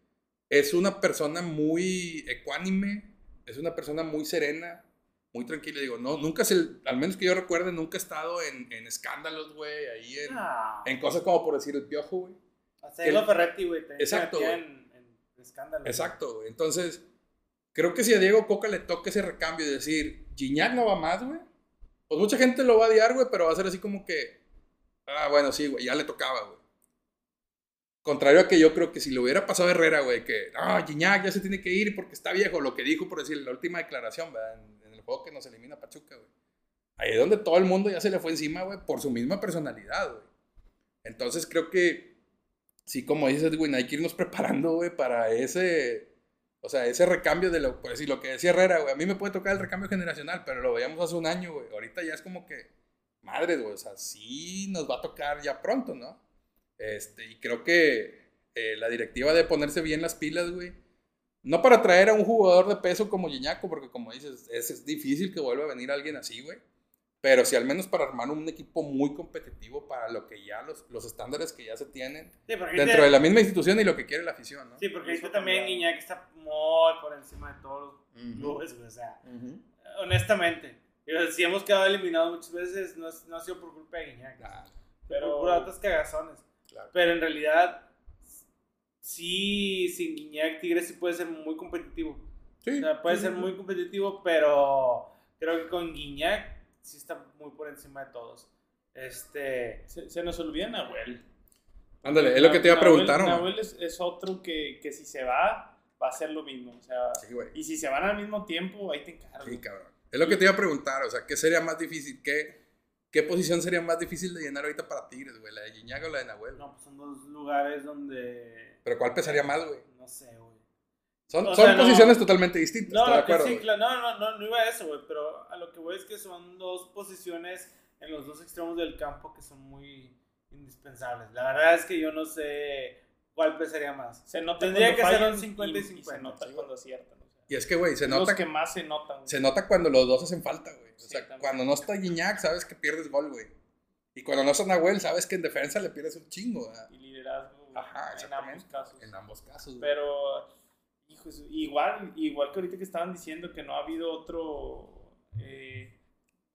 es una persona muy ecuánime, es una persona muy serena, muy tranquila. Digo, no, nunca se, al menos que yo recuerde, nunca ha estado en, en escándalos, güey, ahí en, Nah. en cosas como por decir el piojo, güey. Diego Ferretti, güey. Exacto. En, en escándalo. Exacto, güey. Entonces, creo que si a Diego Coca le toca ese recambio y decir, Gignac no va más, güey, pues mucha gente lo va a odiar, güey, pero va a ser así como que, ah, bueno, sí, güey, ya le tocaba, güey. Contrario a que yo creo que si le hubiera pasado a Herrera, güey, que, no, Gignac ya se tiene que ir porque está viejo, lo que dijo, por decir, la última declaración, ¿verdad? En, en el juego que nos elimina Pachuca, güey. Ahí es donde todo el mundo ya se le fue encima, güey, por su misma personalidad, güey. Entonces creo que, sí, como dices, güey, hay que irnos preparando, güey, para ese, o sea, ese recambio de lo, pues sí, lo que decía Herrera, güey, a mí me puede tocar el recambio generacional, pero lo veíamos hace un año, güey. Ahorita ya es como que, madre, güey, o sea, sí nos va a tocar ya pronto, ¿no? Este, y creo que eh, la directiva de ponerse bien las pilas, güey. No para traer a un jugador de peso como Giñaco, porque como dices, es, es difícil que vuelva a venir alguien así, güey. Pero sí, al menos para armar un equipo muy competitivo para lo que ya, los, los estándares que ya se tienen Sí, dentro de la misma institución y lo que quiere la afición, ¿no? Sí, porque ahorita también. Guiñac está muy por encima de todos los Ujú. clubes, güey, o sea, honestamente. Si hemos quedado eliminados muchas veces, no, es- no ha sido por culpa de Guiñac, Claro, pero por otras cagazones. claro. Pero en realidad, sí, sin Guiñac, Tigres sí puede ser muy competitivo. Sí, O sea, puede sí, ser sí. muy competitivo, pero creo que con Guiñac sí está muy por encima de todos. Este. Se, se nos olvida Nahuel. Ándale, es lo que te iba a preguntar, Nahuel, es, es otro que, que si se va, va a ser lo mismo. O sea, Sí, güey. y si se van al mismo tiempo, ahí te encargo. Sí, cabrón. Es lo que te iba a preguntar, o sea, ¿qué sería más difícil? ¿Qué, qué posición sería más difícil de llenar ahorita para Tigres, güey? ¿La de Giñaga o la de Nahuel? No, pues son dos lugares donde. Pero ¿cuál pesaría más, güey? No sé, güey. Son, O son sea, no. posiciones totalmente distintas, No, de acuerdo. sí, claro, no, no, no, no iba a eso, güey, pero a lo que voy es que son dos posiciones en los dos extremos del campo que son muy indispensables. La verdad es que yo no sé cuál pesaría más. Se nota Tendría que ser un 50 y se 50, nota sí, cuando aciertan. o sea. Y es que, güey, se Los nota, que más se notan. güey. se nota cuando los dos hacen falta, güey. O Sí, sea, también. cuando no está Guiñac, sabes que pierdes gol, güey. Y cuando no está Nahuel, sabes que en defensa le pierdes un chingo, ¿verdad? Y liderazgo güey, Ajá, en ambos casos. En ambos casos, güey. Pero, igual, igual que ahorita que estaban diciendo que no ha habido otro eh,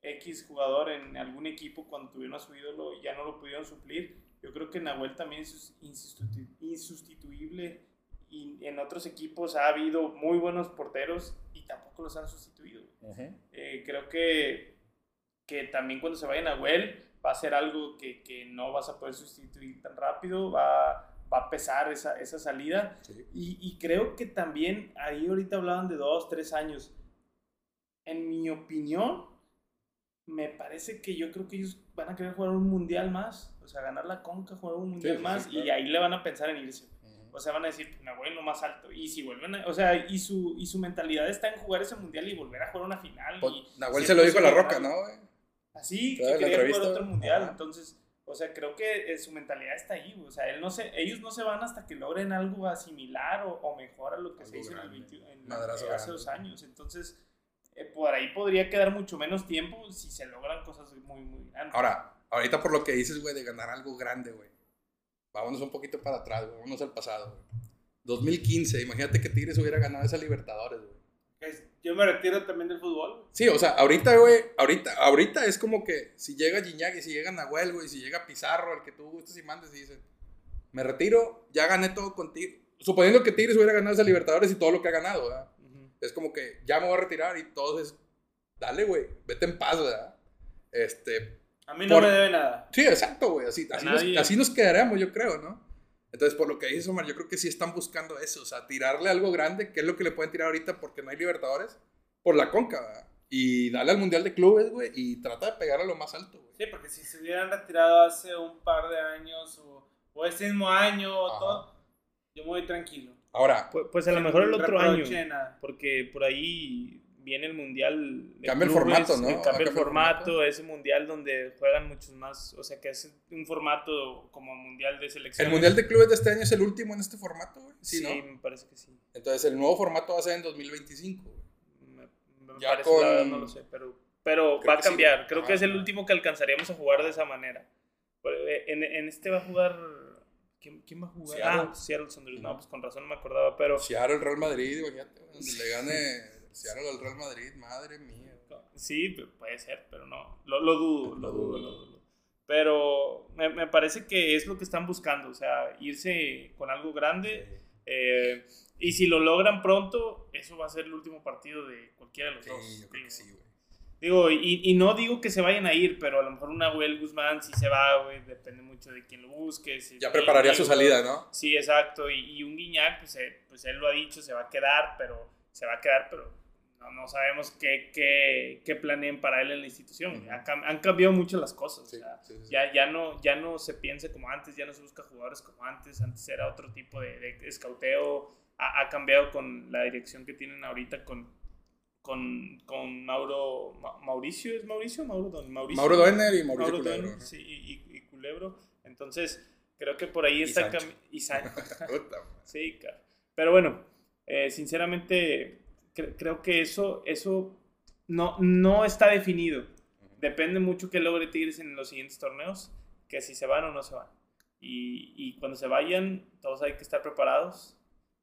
X jugador en algún equipo cuando tuvieron a su ídolo y ya no lo pudieron suplir, yo creo que Nahuel también es insustitu- insustituible y en otros equipos ha habido muy buenos porteros y tampoco los han sustituido. Eh, creo que, que también cuando se vaya Nahuel va a ser algo que, que no vas a poder sustituir tan rápido, va, va a pesar esa, esa salida. Sí. Y, y creo que también ahí ahorita hablaban de dos, tres años. En mi opinión, me parece que yo creo que ellos van a querer jugar un mundial más, o sea, ganar la conca, jugar un mundial sí, más, sí, claro. y ahí le van a pensar en irse. O sea, van a decir, Nahuel lo más alto. Y si vuelven a, O sea, y su, y su mentalidad está en jugar ese mundial y volver a jugar una final. Pues, y Nahuel se lo dijo a la roca. ¿no? Así, ¿Sabes que quería jugar otro mundial. Entonces, o sea, creo que eh, su mentalidad está ahí. O sea, él no se, ellos no se van hasta que logren algo similar o, o mejor a lo que se hizo en, el grande. 20 en- hace grande. dos años. Entonces, eh, por ahí podría quedar mucho menos tiempo si se logran cosas muy, muy grandes. Ahora, ahorita por lo que dices, güey, de ganar algo grande, güey. Vámonos un poquito para atrás, güey. Vámonos al pasado, güey. 2015, imagínate que Tigres hubiera ganado esa Libertadores, güey. Yo me retiro también del fútbol. Sí, o sea, ahorita, güey, ahorita, ahorita es como que si llega Gignac y si llega Nahuel, güey, si llega Pizarro, el que tú gustes y mandes y dices, me retiro, ya gané todo contigo. Suponiendo que Tigres hubiera ganado esa Libertadores y todo lo que ha ganado, ¿verdad? Es como que ya me voy a retirar y todo es, dale, güey, vete en paz, ¿verdad? Este, A mí no Por- me debe nada. Sí, exacto, güey. Así, así, nos, así nos quedaremos, yo creo, ¿no? Entonces, por lo que dices, Omar, yo creo que sí están buscando eso. O sea, tirarle algo grande, que es lo que le pueden tirar ahorita porque no hay Libertadores, por la conca, ¿verdad? Y darle al Mundial de Clubes, güey, y trata de pegar a lo más alto, güey. Sí, porque si se hubieran retirado hace un par de años o, o ese mismo año o Ajá. todo, yo me voy tranquilo. Ahora, Pues, pues a lo mejor el otro año. nada. Porque por ahí viene el mundial. de Cambia el formato, ¿no? eh, a Cambia el formato, formato. ese mundial donde juegan muchos más. O sea, que es un formato como mundial de selección. el Mundial de Clubes de este año es el último en este formato, güey. Sí, Sí, ¿no? me parece que sí. Entonces, el nuevo formato va a ser en 2025, güey. Me, me Ya parece, con- la verdad, no lo sé. Pero, pero Creo va a sí. cambiar. Creo Ajá. que es el último que alcanzaríamos a jugar de esa manera. Eh, En, en este va a jugar. ¿Quién, quién va a jugar? Seattle. Ah, Seattle Sounders. No, pues con razón no me acordaba. Pero. Seattle, el Real Madrid, imagínate, donde le gane Seattle al Real Madrid, madre mía. Sí, pu- puede ser, pero no. Lo, lo dudo, lo dudo, lo dudo. Pero me, me parece que es lo que están buscando, o sea, irse con algo grande. eh, y si lo logran pronto, eso va a ser el último partido de cualquiera de los Sí, dos. yo creo que sí, güey. Digo, y, y no digo que se vayan a ir, pero a lo mejor una Will Guzmán si se va, güey, depende mucho de quién lo busque. si- Ya prepararía su salida, ¿no? Sí, exacto. Y, y un Guiñac, pues, eh, pues él lo ha dicho, se va a quedar, pero se va a quedar, pero no, no sabemos qué, qué, qué planeen para él en la institución. Ujú. Ha cam- han cambiado mucho las cosas. Sí, o sea, sí, sí, sí. ya, ya, no, ya no se piensa como antes, ya no se busca jugadores como antes. Antes era otro tipo de, de escauteo. Ha, ha cambiado con la dirección que tienen ahorita con, con, con Mauro. Ma- Mauricio, ¿es Mauricio? Mauro, Don Mauricio. Mauro Doener y Mauricio Mauro Culebro, sí, y, y- y Culebro. Entonces, creo que por ahí Y está Sancho. y Sancho. Sí, claro. Pero bueno, eh, sinceramente, cre- creo que eso, eso no, no está definido. Depende mucho que logre Tigres en los siguientes torneos, que si se van o no se van. Y, y cuando se vayan, todos hay que estar preparados.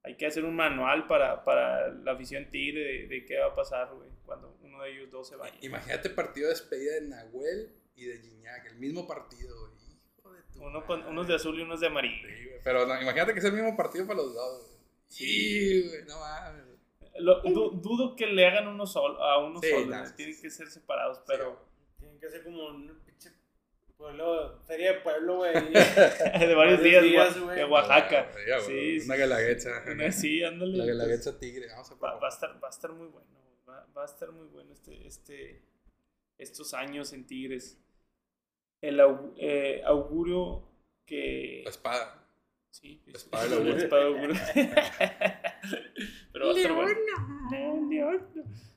Hay que hacer un manual para, para la afición Tigre de, de qué va a pasar, güey, cuando uno de ellos dos se vaya. Imagínate partido de despedida de Nahuel y de Gignac, el mismo partido, güey. Hijo de tu Uno con, unos de azul y unos de amarillo. Sí, Pero no, imagínate que es el mismo partido para los dos, güey. Sí, güey, no mames. Lo- du- dudo que le hagan uno solo, a uno Sí, solo, sí, tienen sí. que ser separados, pero Tienen que ser como un pinche pueblo, feria de pueblo, güey. de varios días, días, güey. de Oaxaca. Ya, güey, Sí, Una sí. galaguecha. Una- sí, ándale. La galaguecha tigre. Vamos a va, va a estar, va a estar muy bueno, va, va a estar muy bueno este, este, estos años en Tigres. El eh, augurio que... La espada. Sí, La espada augurio. La espada. Pero va a estar bueno. León, León.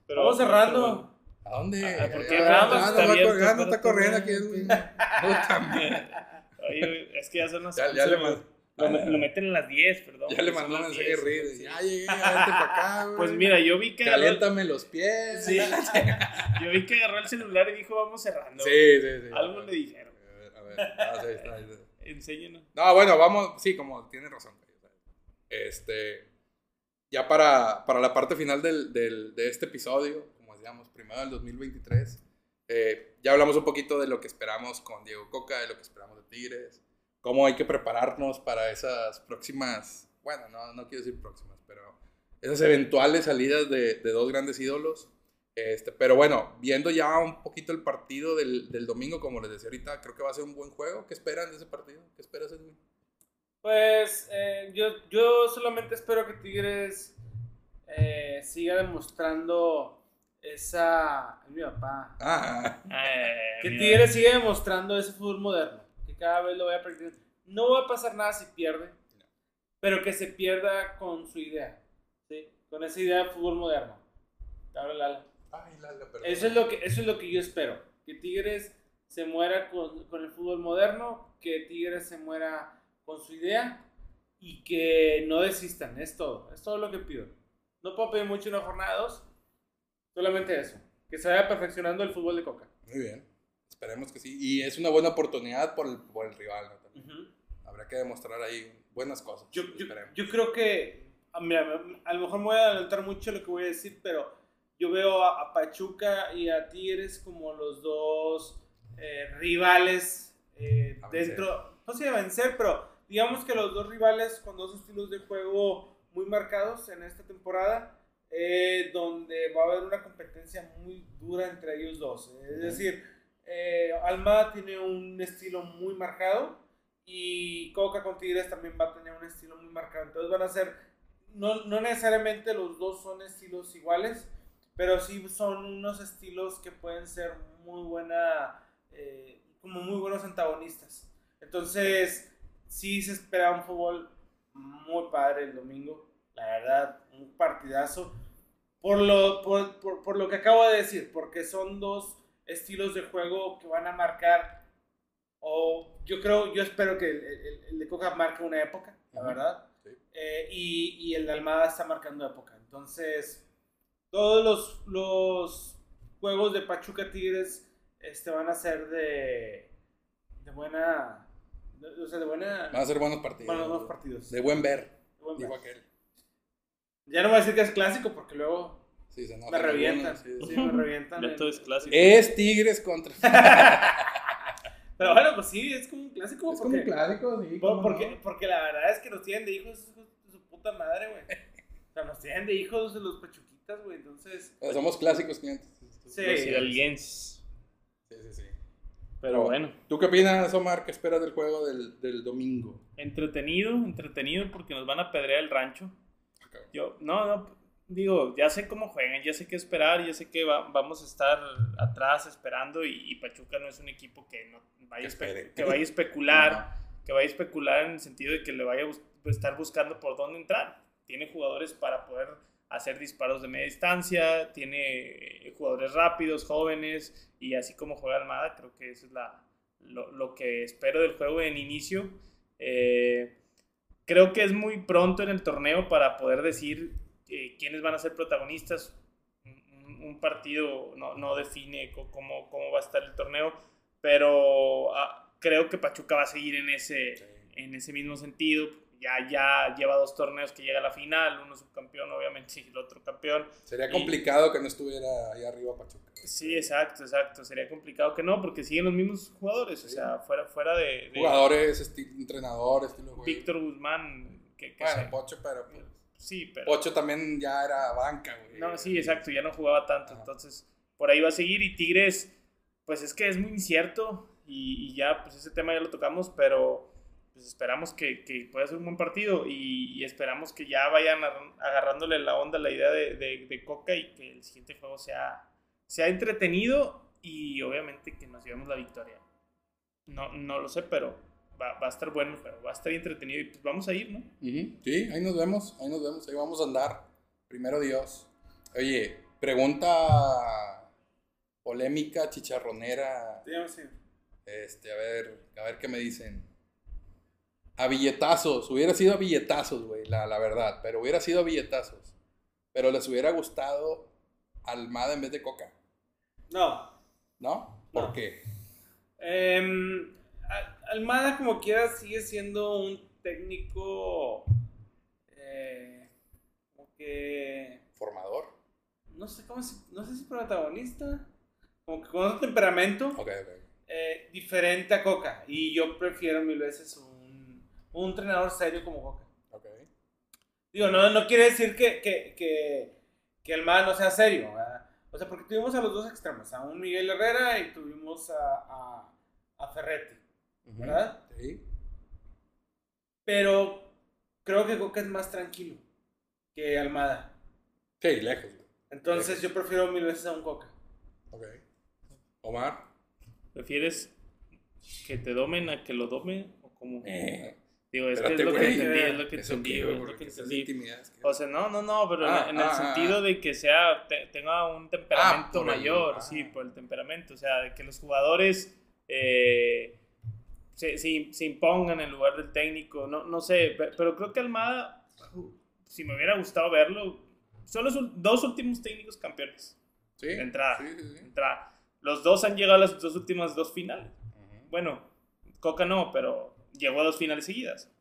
Pero Vamos a cerrando. ¿A dónde? Ah, ¿por qué? Ah, Pues, no, está no colgando, está corriendo aquí. Oye, es que ya son las Ya- ya 11, le güey. man- Lo, me- lo meten en las 10, perdón. Ya le mandó un mensaje 10, Reed. sí. Ya llegué, vente para acá, güey. Pues mira, yo vi que agarró, Caliéntame los pies. sí, yo vi que agarró el celular y dijo, vamos cerrando. Sí, sí, sí. Algo le dijeron. A ver, a ver. Ah, sí, está, ahí está. Enséñanos. No, bueno, vamos, sí, como tienes razón. Este, ya para, para la parte final del, del- de este episodio, como decíamos, primero del 2023, eh, ya hablamos un poquito de lo que esperamos con Diego Coca, de lo que esperamos de Tigres, cómo hay que prepararnos para esas próximas, bueno, no, no quiero decir próximas, pero esas eventuales salidas de, de dos grandes ídolos. Este, pero bueno, viendo ya un poquito el partido del, del domingo, como les decía ahorita, creo que va a ser un buen juego. ¿Qué esperan de ese partido? ¿Qué esperas, Edwin? Pues eh, yo, yo solamente espero que Tigres eh, siga demostrando esa. es mi papá. Ah, Eh, Que Tigres siga demostrando ese fútbol moderno. Que cada vez lo vaya a practicar. No va a pasar nada si pierde, pero que se pierda con su idea. ¿sí? Con esa idea de fútbol moderno. Te habla Lalo. Ay. Eso es lo que, eso es lo que yo espero. Que Tigres se muera con, con el fútbol moderno, que Tigres se muera con su idea y que no desistan. Es todo. Es todo lo que pido. No puedo pedir mucho en una jornada 2. Solamente eso. Que se vaya perfeccionando el fútbol de Coca. Muy bien. Esperemos que sí. Y es una buena oportunidad por el, por el rival. ¿no? También. Habrá que demostrar ahí buenas cosas. Yo, yo, creo que, a, mira, a lo mejor me voy a adelantar mucho lo que voy a decir, pero yo veo a, a Pachuca y a Tigres como los dos eh, rivales eh, dentro, no sé a vencer, pero digamos que los dos rivales con dos estilos de juego muy marcados en esta temporada, eh, donde va a haber una competencia muy dura entre ellos dos. Es decir, eh, Almada tiene un estilo muy marcado y Coca con Tigres también va a tener un estilo muy marcado. Entonces van a ser, no, no necesariamente los dos son estilos iguales, pero sí son unos estilos que pueden ser muy buena, eh, como muy buenos antagonistas. Entonces, sí se espera un fútbol muy padre el domingo, la verdad, un partidazo. Por lo, por, por, por lo que acabo de decir, porque son dos estilos de juego que van a marcar, o yo creo, yo espero que el, el- el de Coca marque una época, la verdad. Sí. Eh, y, y el de Almada está marcando época. Entonces, todos los, los juegos de Pachuca Tigres este, van a ser de, de buena. de- o sea, de buena. Van a ser buenos partidos. buenos, buenos partidos. De buen ver, De buen dijo ver. aquel. Ya no voy a decir que es clásico porque luego Sí, se enojan me revientan. sí, me revientan. Ya todo es clásico. Es Tigres contra. Pero bueno, pues sí, es como un clásico. es porque, como un clásico, sí. por- porque, no. porque la verdad es que nos tienen de hijos de su puta madre, güey. O sea, nos tienen de hijos de los güey. Entonces. O sea, somos clásicos clientes. Sí. Sí, sí, sí. Pero bueno, ¿Tú qué opinas, Omar? ¿Qué esperas del juego del, del domingo? entretenido, entretenido porque nos van a pedrear el rancho. Ok. Yo, no, no, digo, ya sé cómo juegan, ya sé qué esperar, ya sé que va- vamos a estar atrás esperando y, y Pachuca no es un equipo que, no, vaya, a Que que vaya a especular, que vaya a especular en el sentido de que le vaya a bus- estar buscando por dónde entrar. Tiene jugadores para poder hacer disparos de media distancia, tiene eh, jugadores rápidos, jóvenes, y así como juega Almada, creo que eso es la, lo, lo que espero del juego en inicio. Eh, creo que es muy pronto en el torneo para poder decir eh, quiénes van a ser protagonistas. Un, un partido no, no define cómo, cómo va a estar el torneo, pero ah, creo que Pachuca va a seguir en ese, Sí. en ese mismo sentido. Ya, ya lleva dos torneos que llega a la final, uno subcampeón obviamente y el otro campeón. Sería Y- complicado que no estuviera ahí arriba Pachuca. Sí, exacto, exacto. Sería complicado que no, porque siguen los mismos jugadores. O sea, fuera, fuera de, de Jugadores, esti- entrenador, estilo. Víctor Guzmán. Que, que Bueno, Pocho, pero pues, sí, pero. Pocho también ya era banca, güey. No, sí, exacto, ya no jugaba tanto. Ajá. Entonces, por ahí va a seguir. Y Tigres, pues es que es muy incierto. Y, y ya, pues ese tema ya lo tocamos, pero pues esperamos que, que pueda ser un buen partido. Y, y esperamos que ya vayan agar- agarrándole la onda a la idea de, de- de Coca y que el siguiente juego sea, sea entretenido y obviamente que nos llevemos la victoria. No, no lo sé, pero va, va a estar bueno juego, va a estar entretenido y pues vamos a ir, ¿no? Ujú, Sí, ahí nos vemos, ahí nos vemos, ahí vamos a andar. Primero Dios. Oye, pregunta polémica, chicharronera. Dígame, sí. Este, a ver, a ver qué me dicen. A billetazos, hubiera sido a billetazos, güey, la, la verdad, pero hubiera sido a billetazos. Pero les hubiera gustado Almada en vez de Coca, No. ¿no? ¿Por No. qué? Em, Al- Almada, como quiera, sigue siendo un técnico. eh, como que. Formador. No sé cómo se- No sé si protagonista. Como que con otro temperamento. Ok, ok. eh, diferente a Coca. Y yo prefiero mil veces un, un entrenador serio como Coca. ok. Digo, no, no quiere decir que, que, que, que Almada no sea serio. ¿verdad? O sea, porque tuvimos a los dos extremos. A un Miguel Herrera y tuvimos a, a, a Ferretti. ¿Verdad? Sí. Pero creo que Coca es más tranquilo que Almada. Sí, lejos. güey. Entonces yo prefiero mil veces a un Coca. Ok. Omar. ¿Prefieres que te domen a que lo domen o como Eh, Digo, es espérate, que es lo que entendí, es lo que es lo que entendí. O sea, no, no, no, pero en- Ah, en, el ah, sentido ah. de que sea, te- tenga un temperamento el- mayor, ah. sí, por el temperamento, o sea, de que los jugadores eh, se, se- se impongan en lugar del técnico, no, no sé, pe- pero creo que Almada, si me hubiera gustado verlo, son los dos últimos técnicos campeones, Sí. de entrada. Sí, sí, de entrada. Los dos han llegado a las dos últimas dos finales. Bueno, Coca no, pero llegó a dos finales seguidas.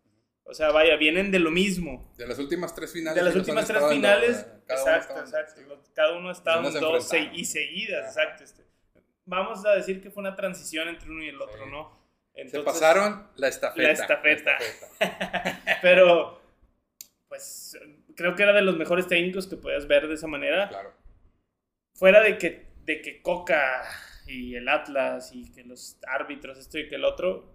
O sea, vaya, vienen de lo mismo. De las últimas tres finales. De las últimas tres finales. Cada uno exacto, exacto. Cada uno está se dos se- y seguidas, Ajá. exacto. este. Vamos a decir que fue una transición entre uno y el otro, Sí. ¿no? Se Entonces, pasaron la estafeta. La estafeta. la estafeta. Pero, pues, creo que era de los mejores técnicos que podías ver de esa manera. Claro. fuera de que, de que Coca y el Atlas y que los árbitros, esto y que el otro,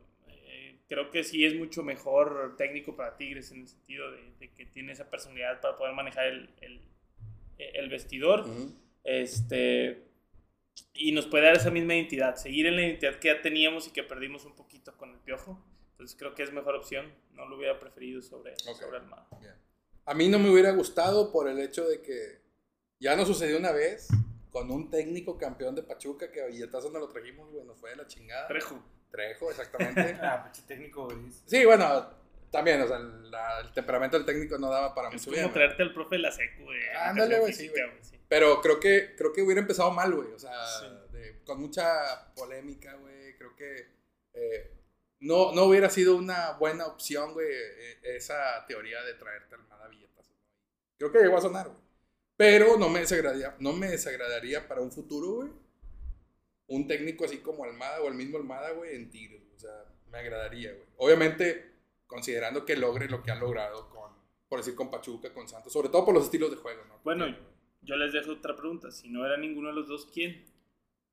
creo que sí es mucho mejor técnico para Tigres en el sentido de, de que tiene esa personalidad para poder manejar el, el, el vestidor. Este, y nos puede dar esa misma identidad, seguir en la identidad que ya teníamos y que perdimos un poquito con el piojo. Entonces creo que es mejor opción. No lo hubiera preferido sobre, Ok. sobre Almada. Bien. A mí no me hubiera gustado por el hecho de que ya nos sucedió una vez con un técnico campeón de Pachuca que billetazo nos lo trajimos, güey, nos fue de la chingada. Trejo. Trejo, exactamente. Ah, pinche técnico, güey. sí, bueno, también, o sea, la- el temperamento del técnico no daba para Es mucho como bien. güey. traerte al profe de la secu de Ándale, educación güey, sí, güey. güey, sí. Pero creo que, creo que hubiera empezado mal, güey. O sea, Sí. de- con mucha polémica, güey. Creo que eh, no, no hubiera sido una buena opción, güey, eh, esa teoría de traerte Almada billetazos. ¿no? Creo que llegó a sonar, güey. Pero no me desagradaría, no me desagradaría para un futuro, güey. Un técnico así como Almada o el mismo Almada, güey, en Tigres. güey. O sea, me agradaría, güey. Obviamente, considerando que logre lo que ha logrado con, por decir, con Pachuca, con Santos. Sobre todo por los estilos de juego, ¿no? Bueno, Porque- yo les dejo otra pregunta. Si no era ninguno de los dos, ¿quién?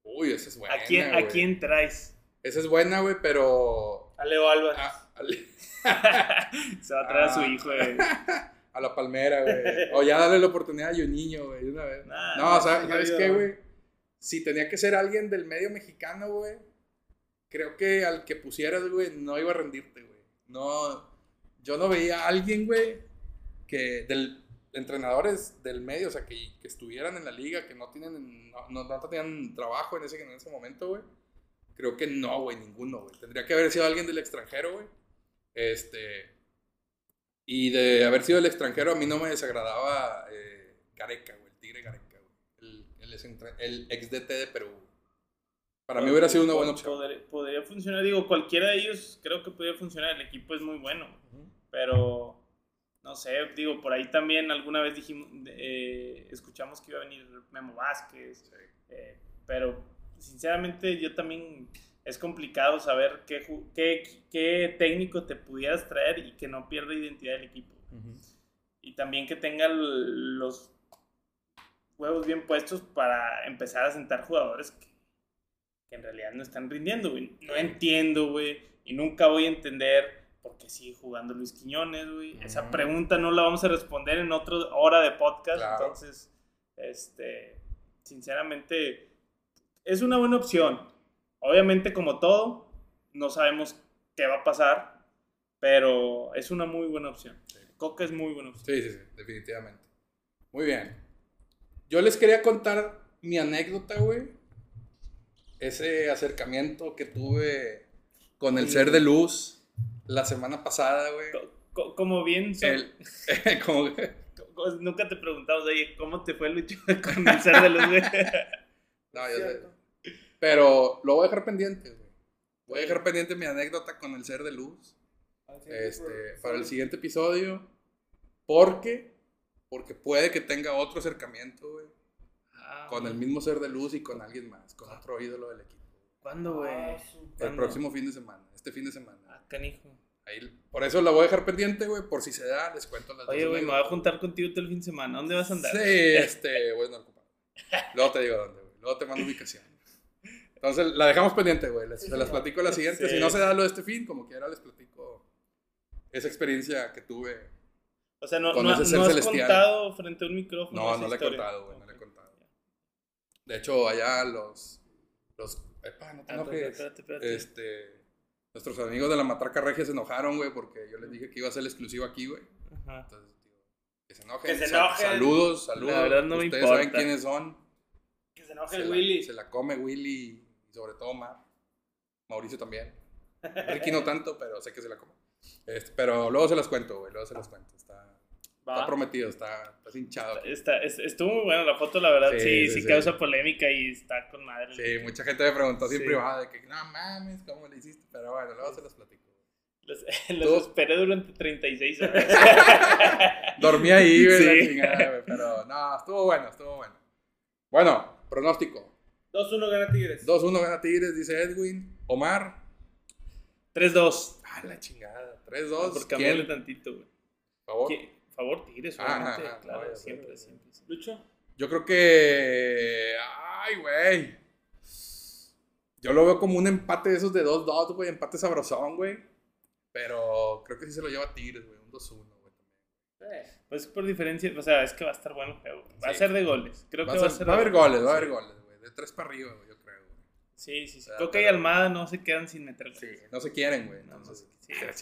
Uy, esa es buena. ¿A quién, ¿a güey. quién traes? Esa es buena, güey, pero. A Leo Álvarez. Ah, al- Se va a traer a su Ah. hijo. de- a la palmera, güey. O ya darle la oportunidad a niño, güey, una vez. Nah, no, o sea, no, ¿sabes no, qué, güey? Si tenía que ser alguien del medio mexicano, güey, creo que al que pusieras, güey, no iba a rendirte, güey. No, yo no veía a alguien, güey, que del entrenadores del medio, o sea, que, que estuvieran en la liga, que no tienen, no, no, tenían trabajo en ese, en ese momento, güey. Creo que no, güey, ninguno, güey. Tendría que haber sido alguien del extranjero, güey. Este. Y de haber sido del extranjero, a mí no me desagradaba eh, Gareca, güey, el Tigre Gareca. El, ex- DT de Perú. Para mí hubiera sido una buena opción. Podría, podría funcionar. Digo, cualquiera de ellos creo que podría funcionar. El equipo es muy bueno. Pero, no sé, digo, por ahí también alguna vez dijimos, eh, escuchamos que iba a venir Memo Vázquez. eh, pero, sinceramente, yo también es complicado saber qué, qué, qué técnico te pudieras traer y que no pierda identidad del equipo. Y también que tenga los huevos bien puestos para empezar a sentar jugadores que, que en realidad no están rindiendo, güey. No entiendo, güey. Y nunca voy a entender por qué sigue jugando Luis Quiñones, güey. Esa pregunta no la vamos a responder en otra hora de podcast. Claro. Entonces, este, sinceramente, es una buena opción. Obviamente, como todo, no sabemos qué va a pasar, pero es una muy buena opción. Sí. Coca es muy buena opción. Sí, sí, sí, definitivamente. Muy bien. Yo les quería contar mi anécdota, güey. Ese acercamiento que tuve con el ser de luz la semana pasada, güey. Co- co- como bien, so- El, como, co- nunca te preguntamos, oye, ¿cómo te fue Lucho con el ser de los güey? no, yo sé. Pero lo voy a dejar pendiente, güey. Voy a dejar pendiente mi anécdota con el ser de luz. Este, para el siguiente episodio. Porque, porque puede que tenga otro acercamiento, güey. Ah, Con el mismo ser de luz y con alguien más, con otro ídolo del equipo. ¿Cuándo, güey? Ah, El próximo fin de semana, este fin de semana. Ah, canijo. Ahí, por eso la voy a dejar pendiente, güey, por si se da, les cuento las Oye, güey, me voy a juntar contigo todo el fin de semana. ¿Dónde vas a andar? Sí, este, voy a andar ocupado. Luego te digo dónde, güey. Luego te mando ubicación. Entonces, la dejamos pendiente, güey. Les, se las platico la siguiente. Sí. Si no se da lo de este fin, como quiera, les platico esa experiencia que tuve. O sea, no, no, no has celestial. contado frente a un micrófono. No, no le he contado, güey, no le he contado. De hecho, allá los. los epa, no te Ah, enojes. espérate, espérate. Este. Nuestros amigos de la Matraca Regia se enojaron, güey, porque yo les dije que iba a ser el exclusivo aquí, güey. Ajá. Entonces, digo, que se enojen. Que se enojen. Saludos, saludos. La verdad no me Ustedes saben importa. quiénes son. Que se enoje Se el la, Willy. se la come Willy y sobre todo Mar. Mauricio también. Ricky no tanto, pero sé que se la come. Este, pero luego se las cuento, güey. Luego se las cuento. Está, Va. está prometido, está, está hinchado. Está, es- estuvo muy buena la foto, la verdad. Sí, Sí, sí, sí, sí. causa polémica y está con madre. Sí, mucha gente me preguntó así en Sí. privado de que, no mames, ¿cómo le hiciste? Pero bueno, luego se las platico. Los, los esperé durante 36 horas. Dormí ahí, güey, Sí. chingada, güey, Pero no, estuvo bueno, estuvo bueno. Bueno, pronóstico. 2-1 gana Tigres. 2-1 gana Tigres, dice Edwin. Omar. 3-2. Ah, la chingada. 3-2. Por cambiarle ¿Quién? tantito, güey. Favor. ¿Qué? Favor, Tigres, Ah, obviamente. ah, ah, claro, no, siempre, siempre, siempre. Lucho. Yo creo que. Ay, güey. Yo lo veo como un empate de esos de 2-2, güey. Empate sabrosón, güey. Pero creo que sí se lo lleva Tigres, güey. Un 2-1, güey. Eh, Pues por diferencia, o sea, es que va a estar bueno el juego. Va a ser de goles. Creo Va, que a va a ser- va a haber goles, va a haber goles, güey. De 3 para arriba, güey, yo creo, güey. Sí, sí, sí. O sea, Coca y pero- Almada no se quedan sin meter goles. Sí, no se quieren, güey. No, Entonces, qué la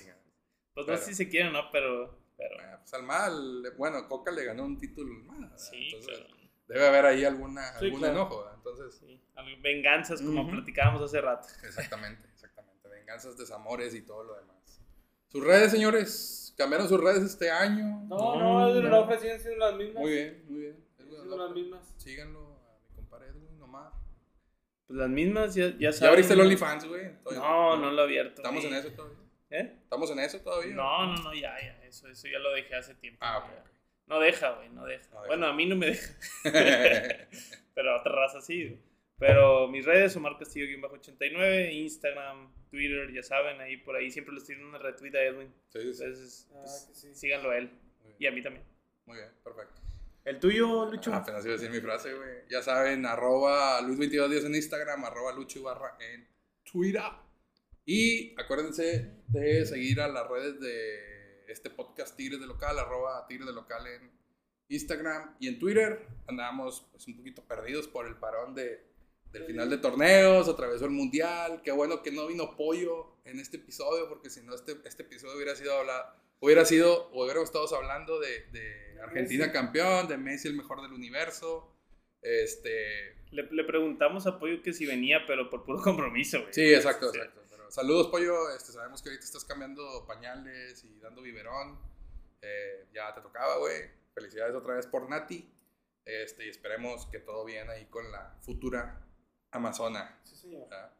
Pues no sé si se quieren o no, pero. pero Bueno, pues Almada, bueno, Coca le ganó un título Almada. ¿verdad? sí, Entonces, claro. debe haber ahí alguna, Sí, algún claro. enojo, ¿verdad? Entonces, Sí. Venganzas, como platicábamos hace rato. exactamente, exactamente. Venganzas, desamores y todo lo demás. Sus redes, señores, cambiaron sus redes este año. No, No, no, no. la Lofe siguen siendo las mismas. Muy bien, muy bien. Siendo las mismas. Síganlo a mi compadre Edwin, nomás. Pues las mismas, ya, ya ¿Ya abriste el OnlyFans, güey? No, no lo he abierto. ¿Estamos en eso todavía? ¿Eh? ¿Estamos en eso todavía? No, no, no, ya, ya. Eso, eso ya lo dejé hace tiempo. Ah, ok, ya. ok. No deja, güey, no deja. No deja. Bueno, a mí no me deja. Pero a otra raza sí. güey. Pero mis redes, Omar Castillo-89, Instagram, Twitter, ya saben, ahí por ahí siempre les tiran una retweet a Edwin. Sí, sí. Entonces, Ah, pues, sí. síganlo a él. Y a mí también. Muy bien, perfecto. ¿El tuyo, Lucho? Ah, apenas iba a decir mi frase, güey. Ya saben, arroba Luis2210 en Instagram, arroba Lucho Ibarra en Twitter. Y acuérdense de seguir a las redes de este podcast Tigres de Local, arroba Tigres de Local en Instagram y en Twitter. Andamos pues, un poquito perdidos por el parón de, del final de torneos, atravesó el Mundial. Qué bueno que no vino Pollo en este episodio, porque si no, este, este episodio hubiera sido hablado hubiera sido, hubiéramos estado hablando de, de Argentina campeón, de Messi el mejor del universo. Este. Le, le, preguntamos a Pollo que si venía, pero por puro compromiso, güey. Sí, exacto, exacto. Saludos, Pollo. Este, sabemos que ahorita estás cambiando pañales y dando biberón. Eh, ya te tocaba, güey. Felicidades otra vez por Nati. Este, y esperemos que todo bien ahí con la futura Amazona. Sí, señor. ¿verdad?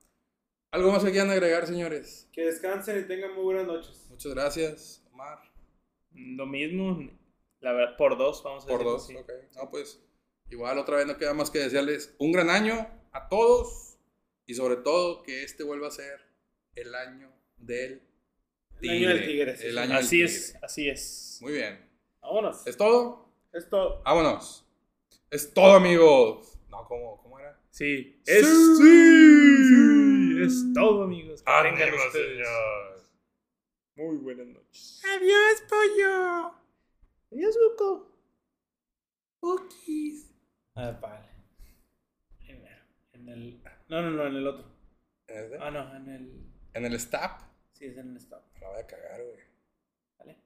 ¿Algo más que quieran agregar, señores? Que descansen y tengan muy buenas noches. Muchas gracias, Omar. Lo mismo, la verdad, por dos, vamos a Por dos, ok. No, pues igual otra vez no queda más que desearles un gran año a todos y sobre todo que este vuelva a ser el año del El año del tigre, sí, El año del Así tigre. es, así es. Muy bien. Vámonos. ¿Es todo? Es todo. Vámonos. Es todo, amigos. No, ¿cómo, cómo era? Sí. Sí. Es, sí, es todo, amigos. Que tengan ustedes señor. Muy buenas noches. Adiós, pollo. Adiós, Buco. Cookies. A ver, vale. En el. No, no, no, en el otro. ¿En este? Ah, no, en el. En el stop. Sí, es en el stop. La voy a cagar, güey. Vale.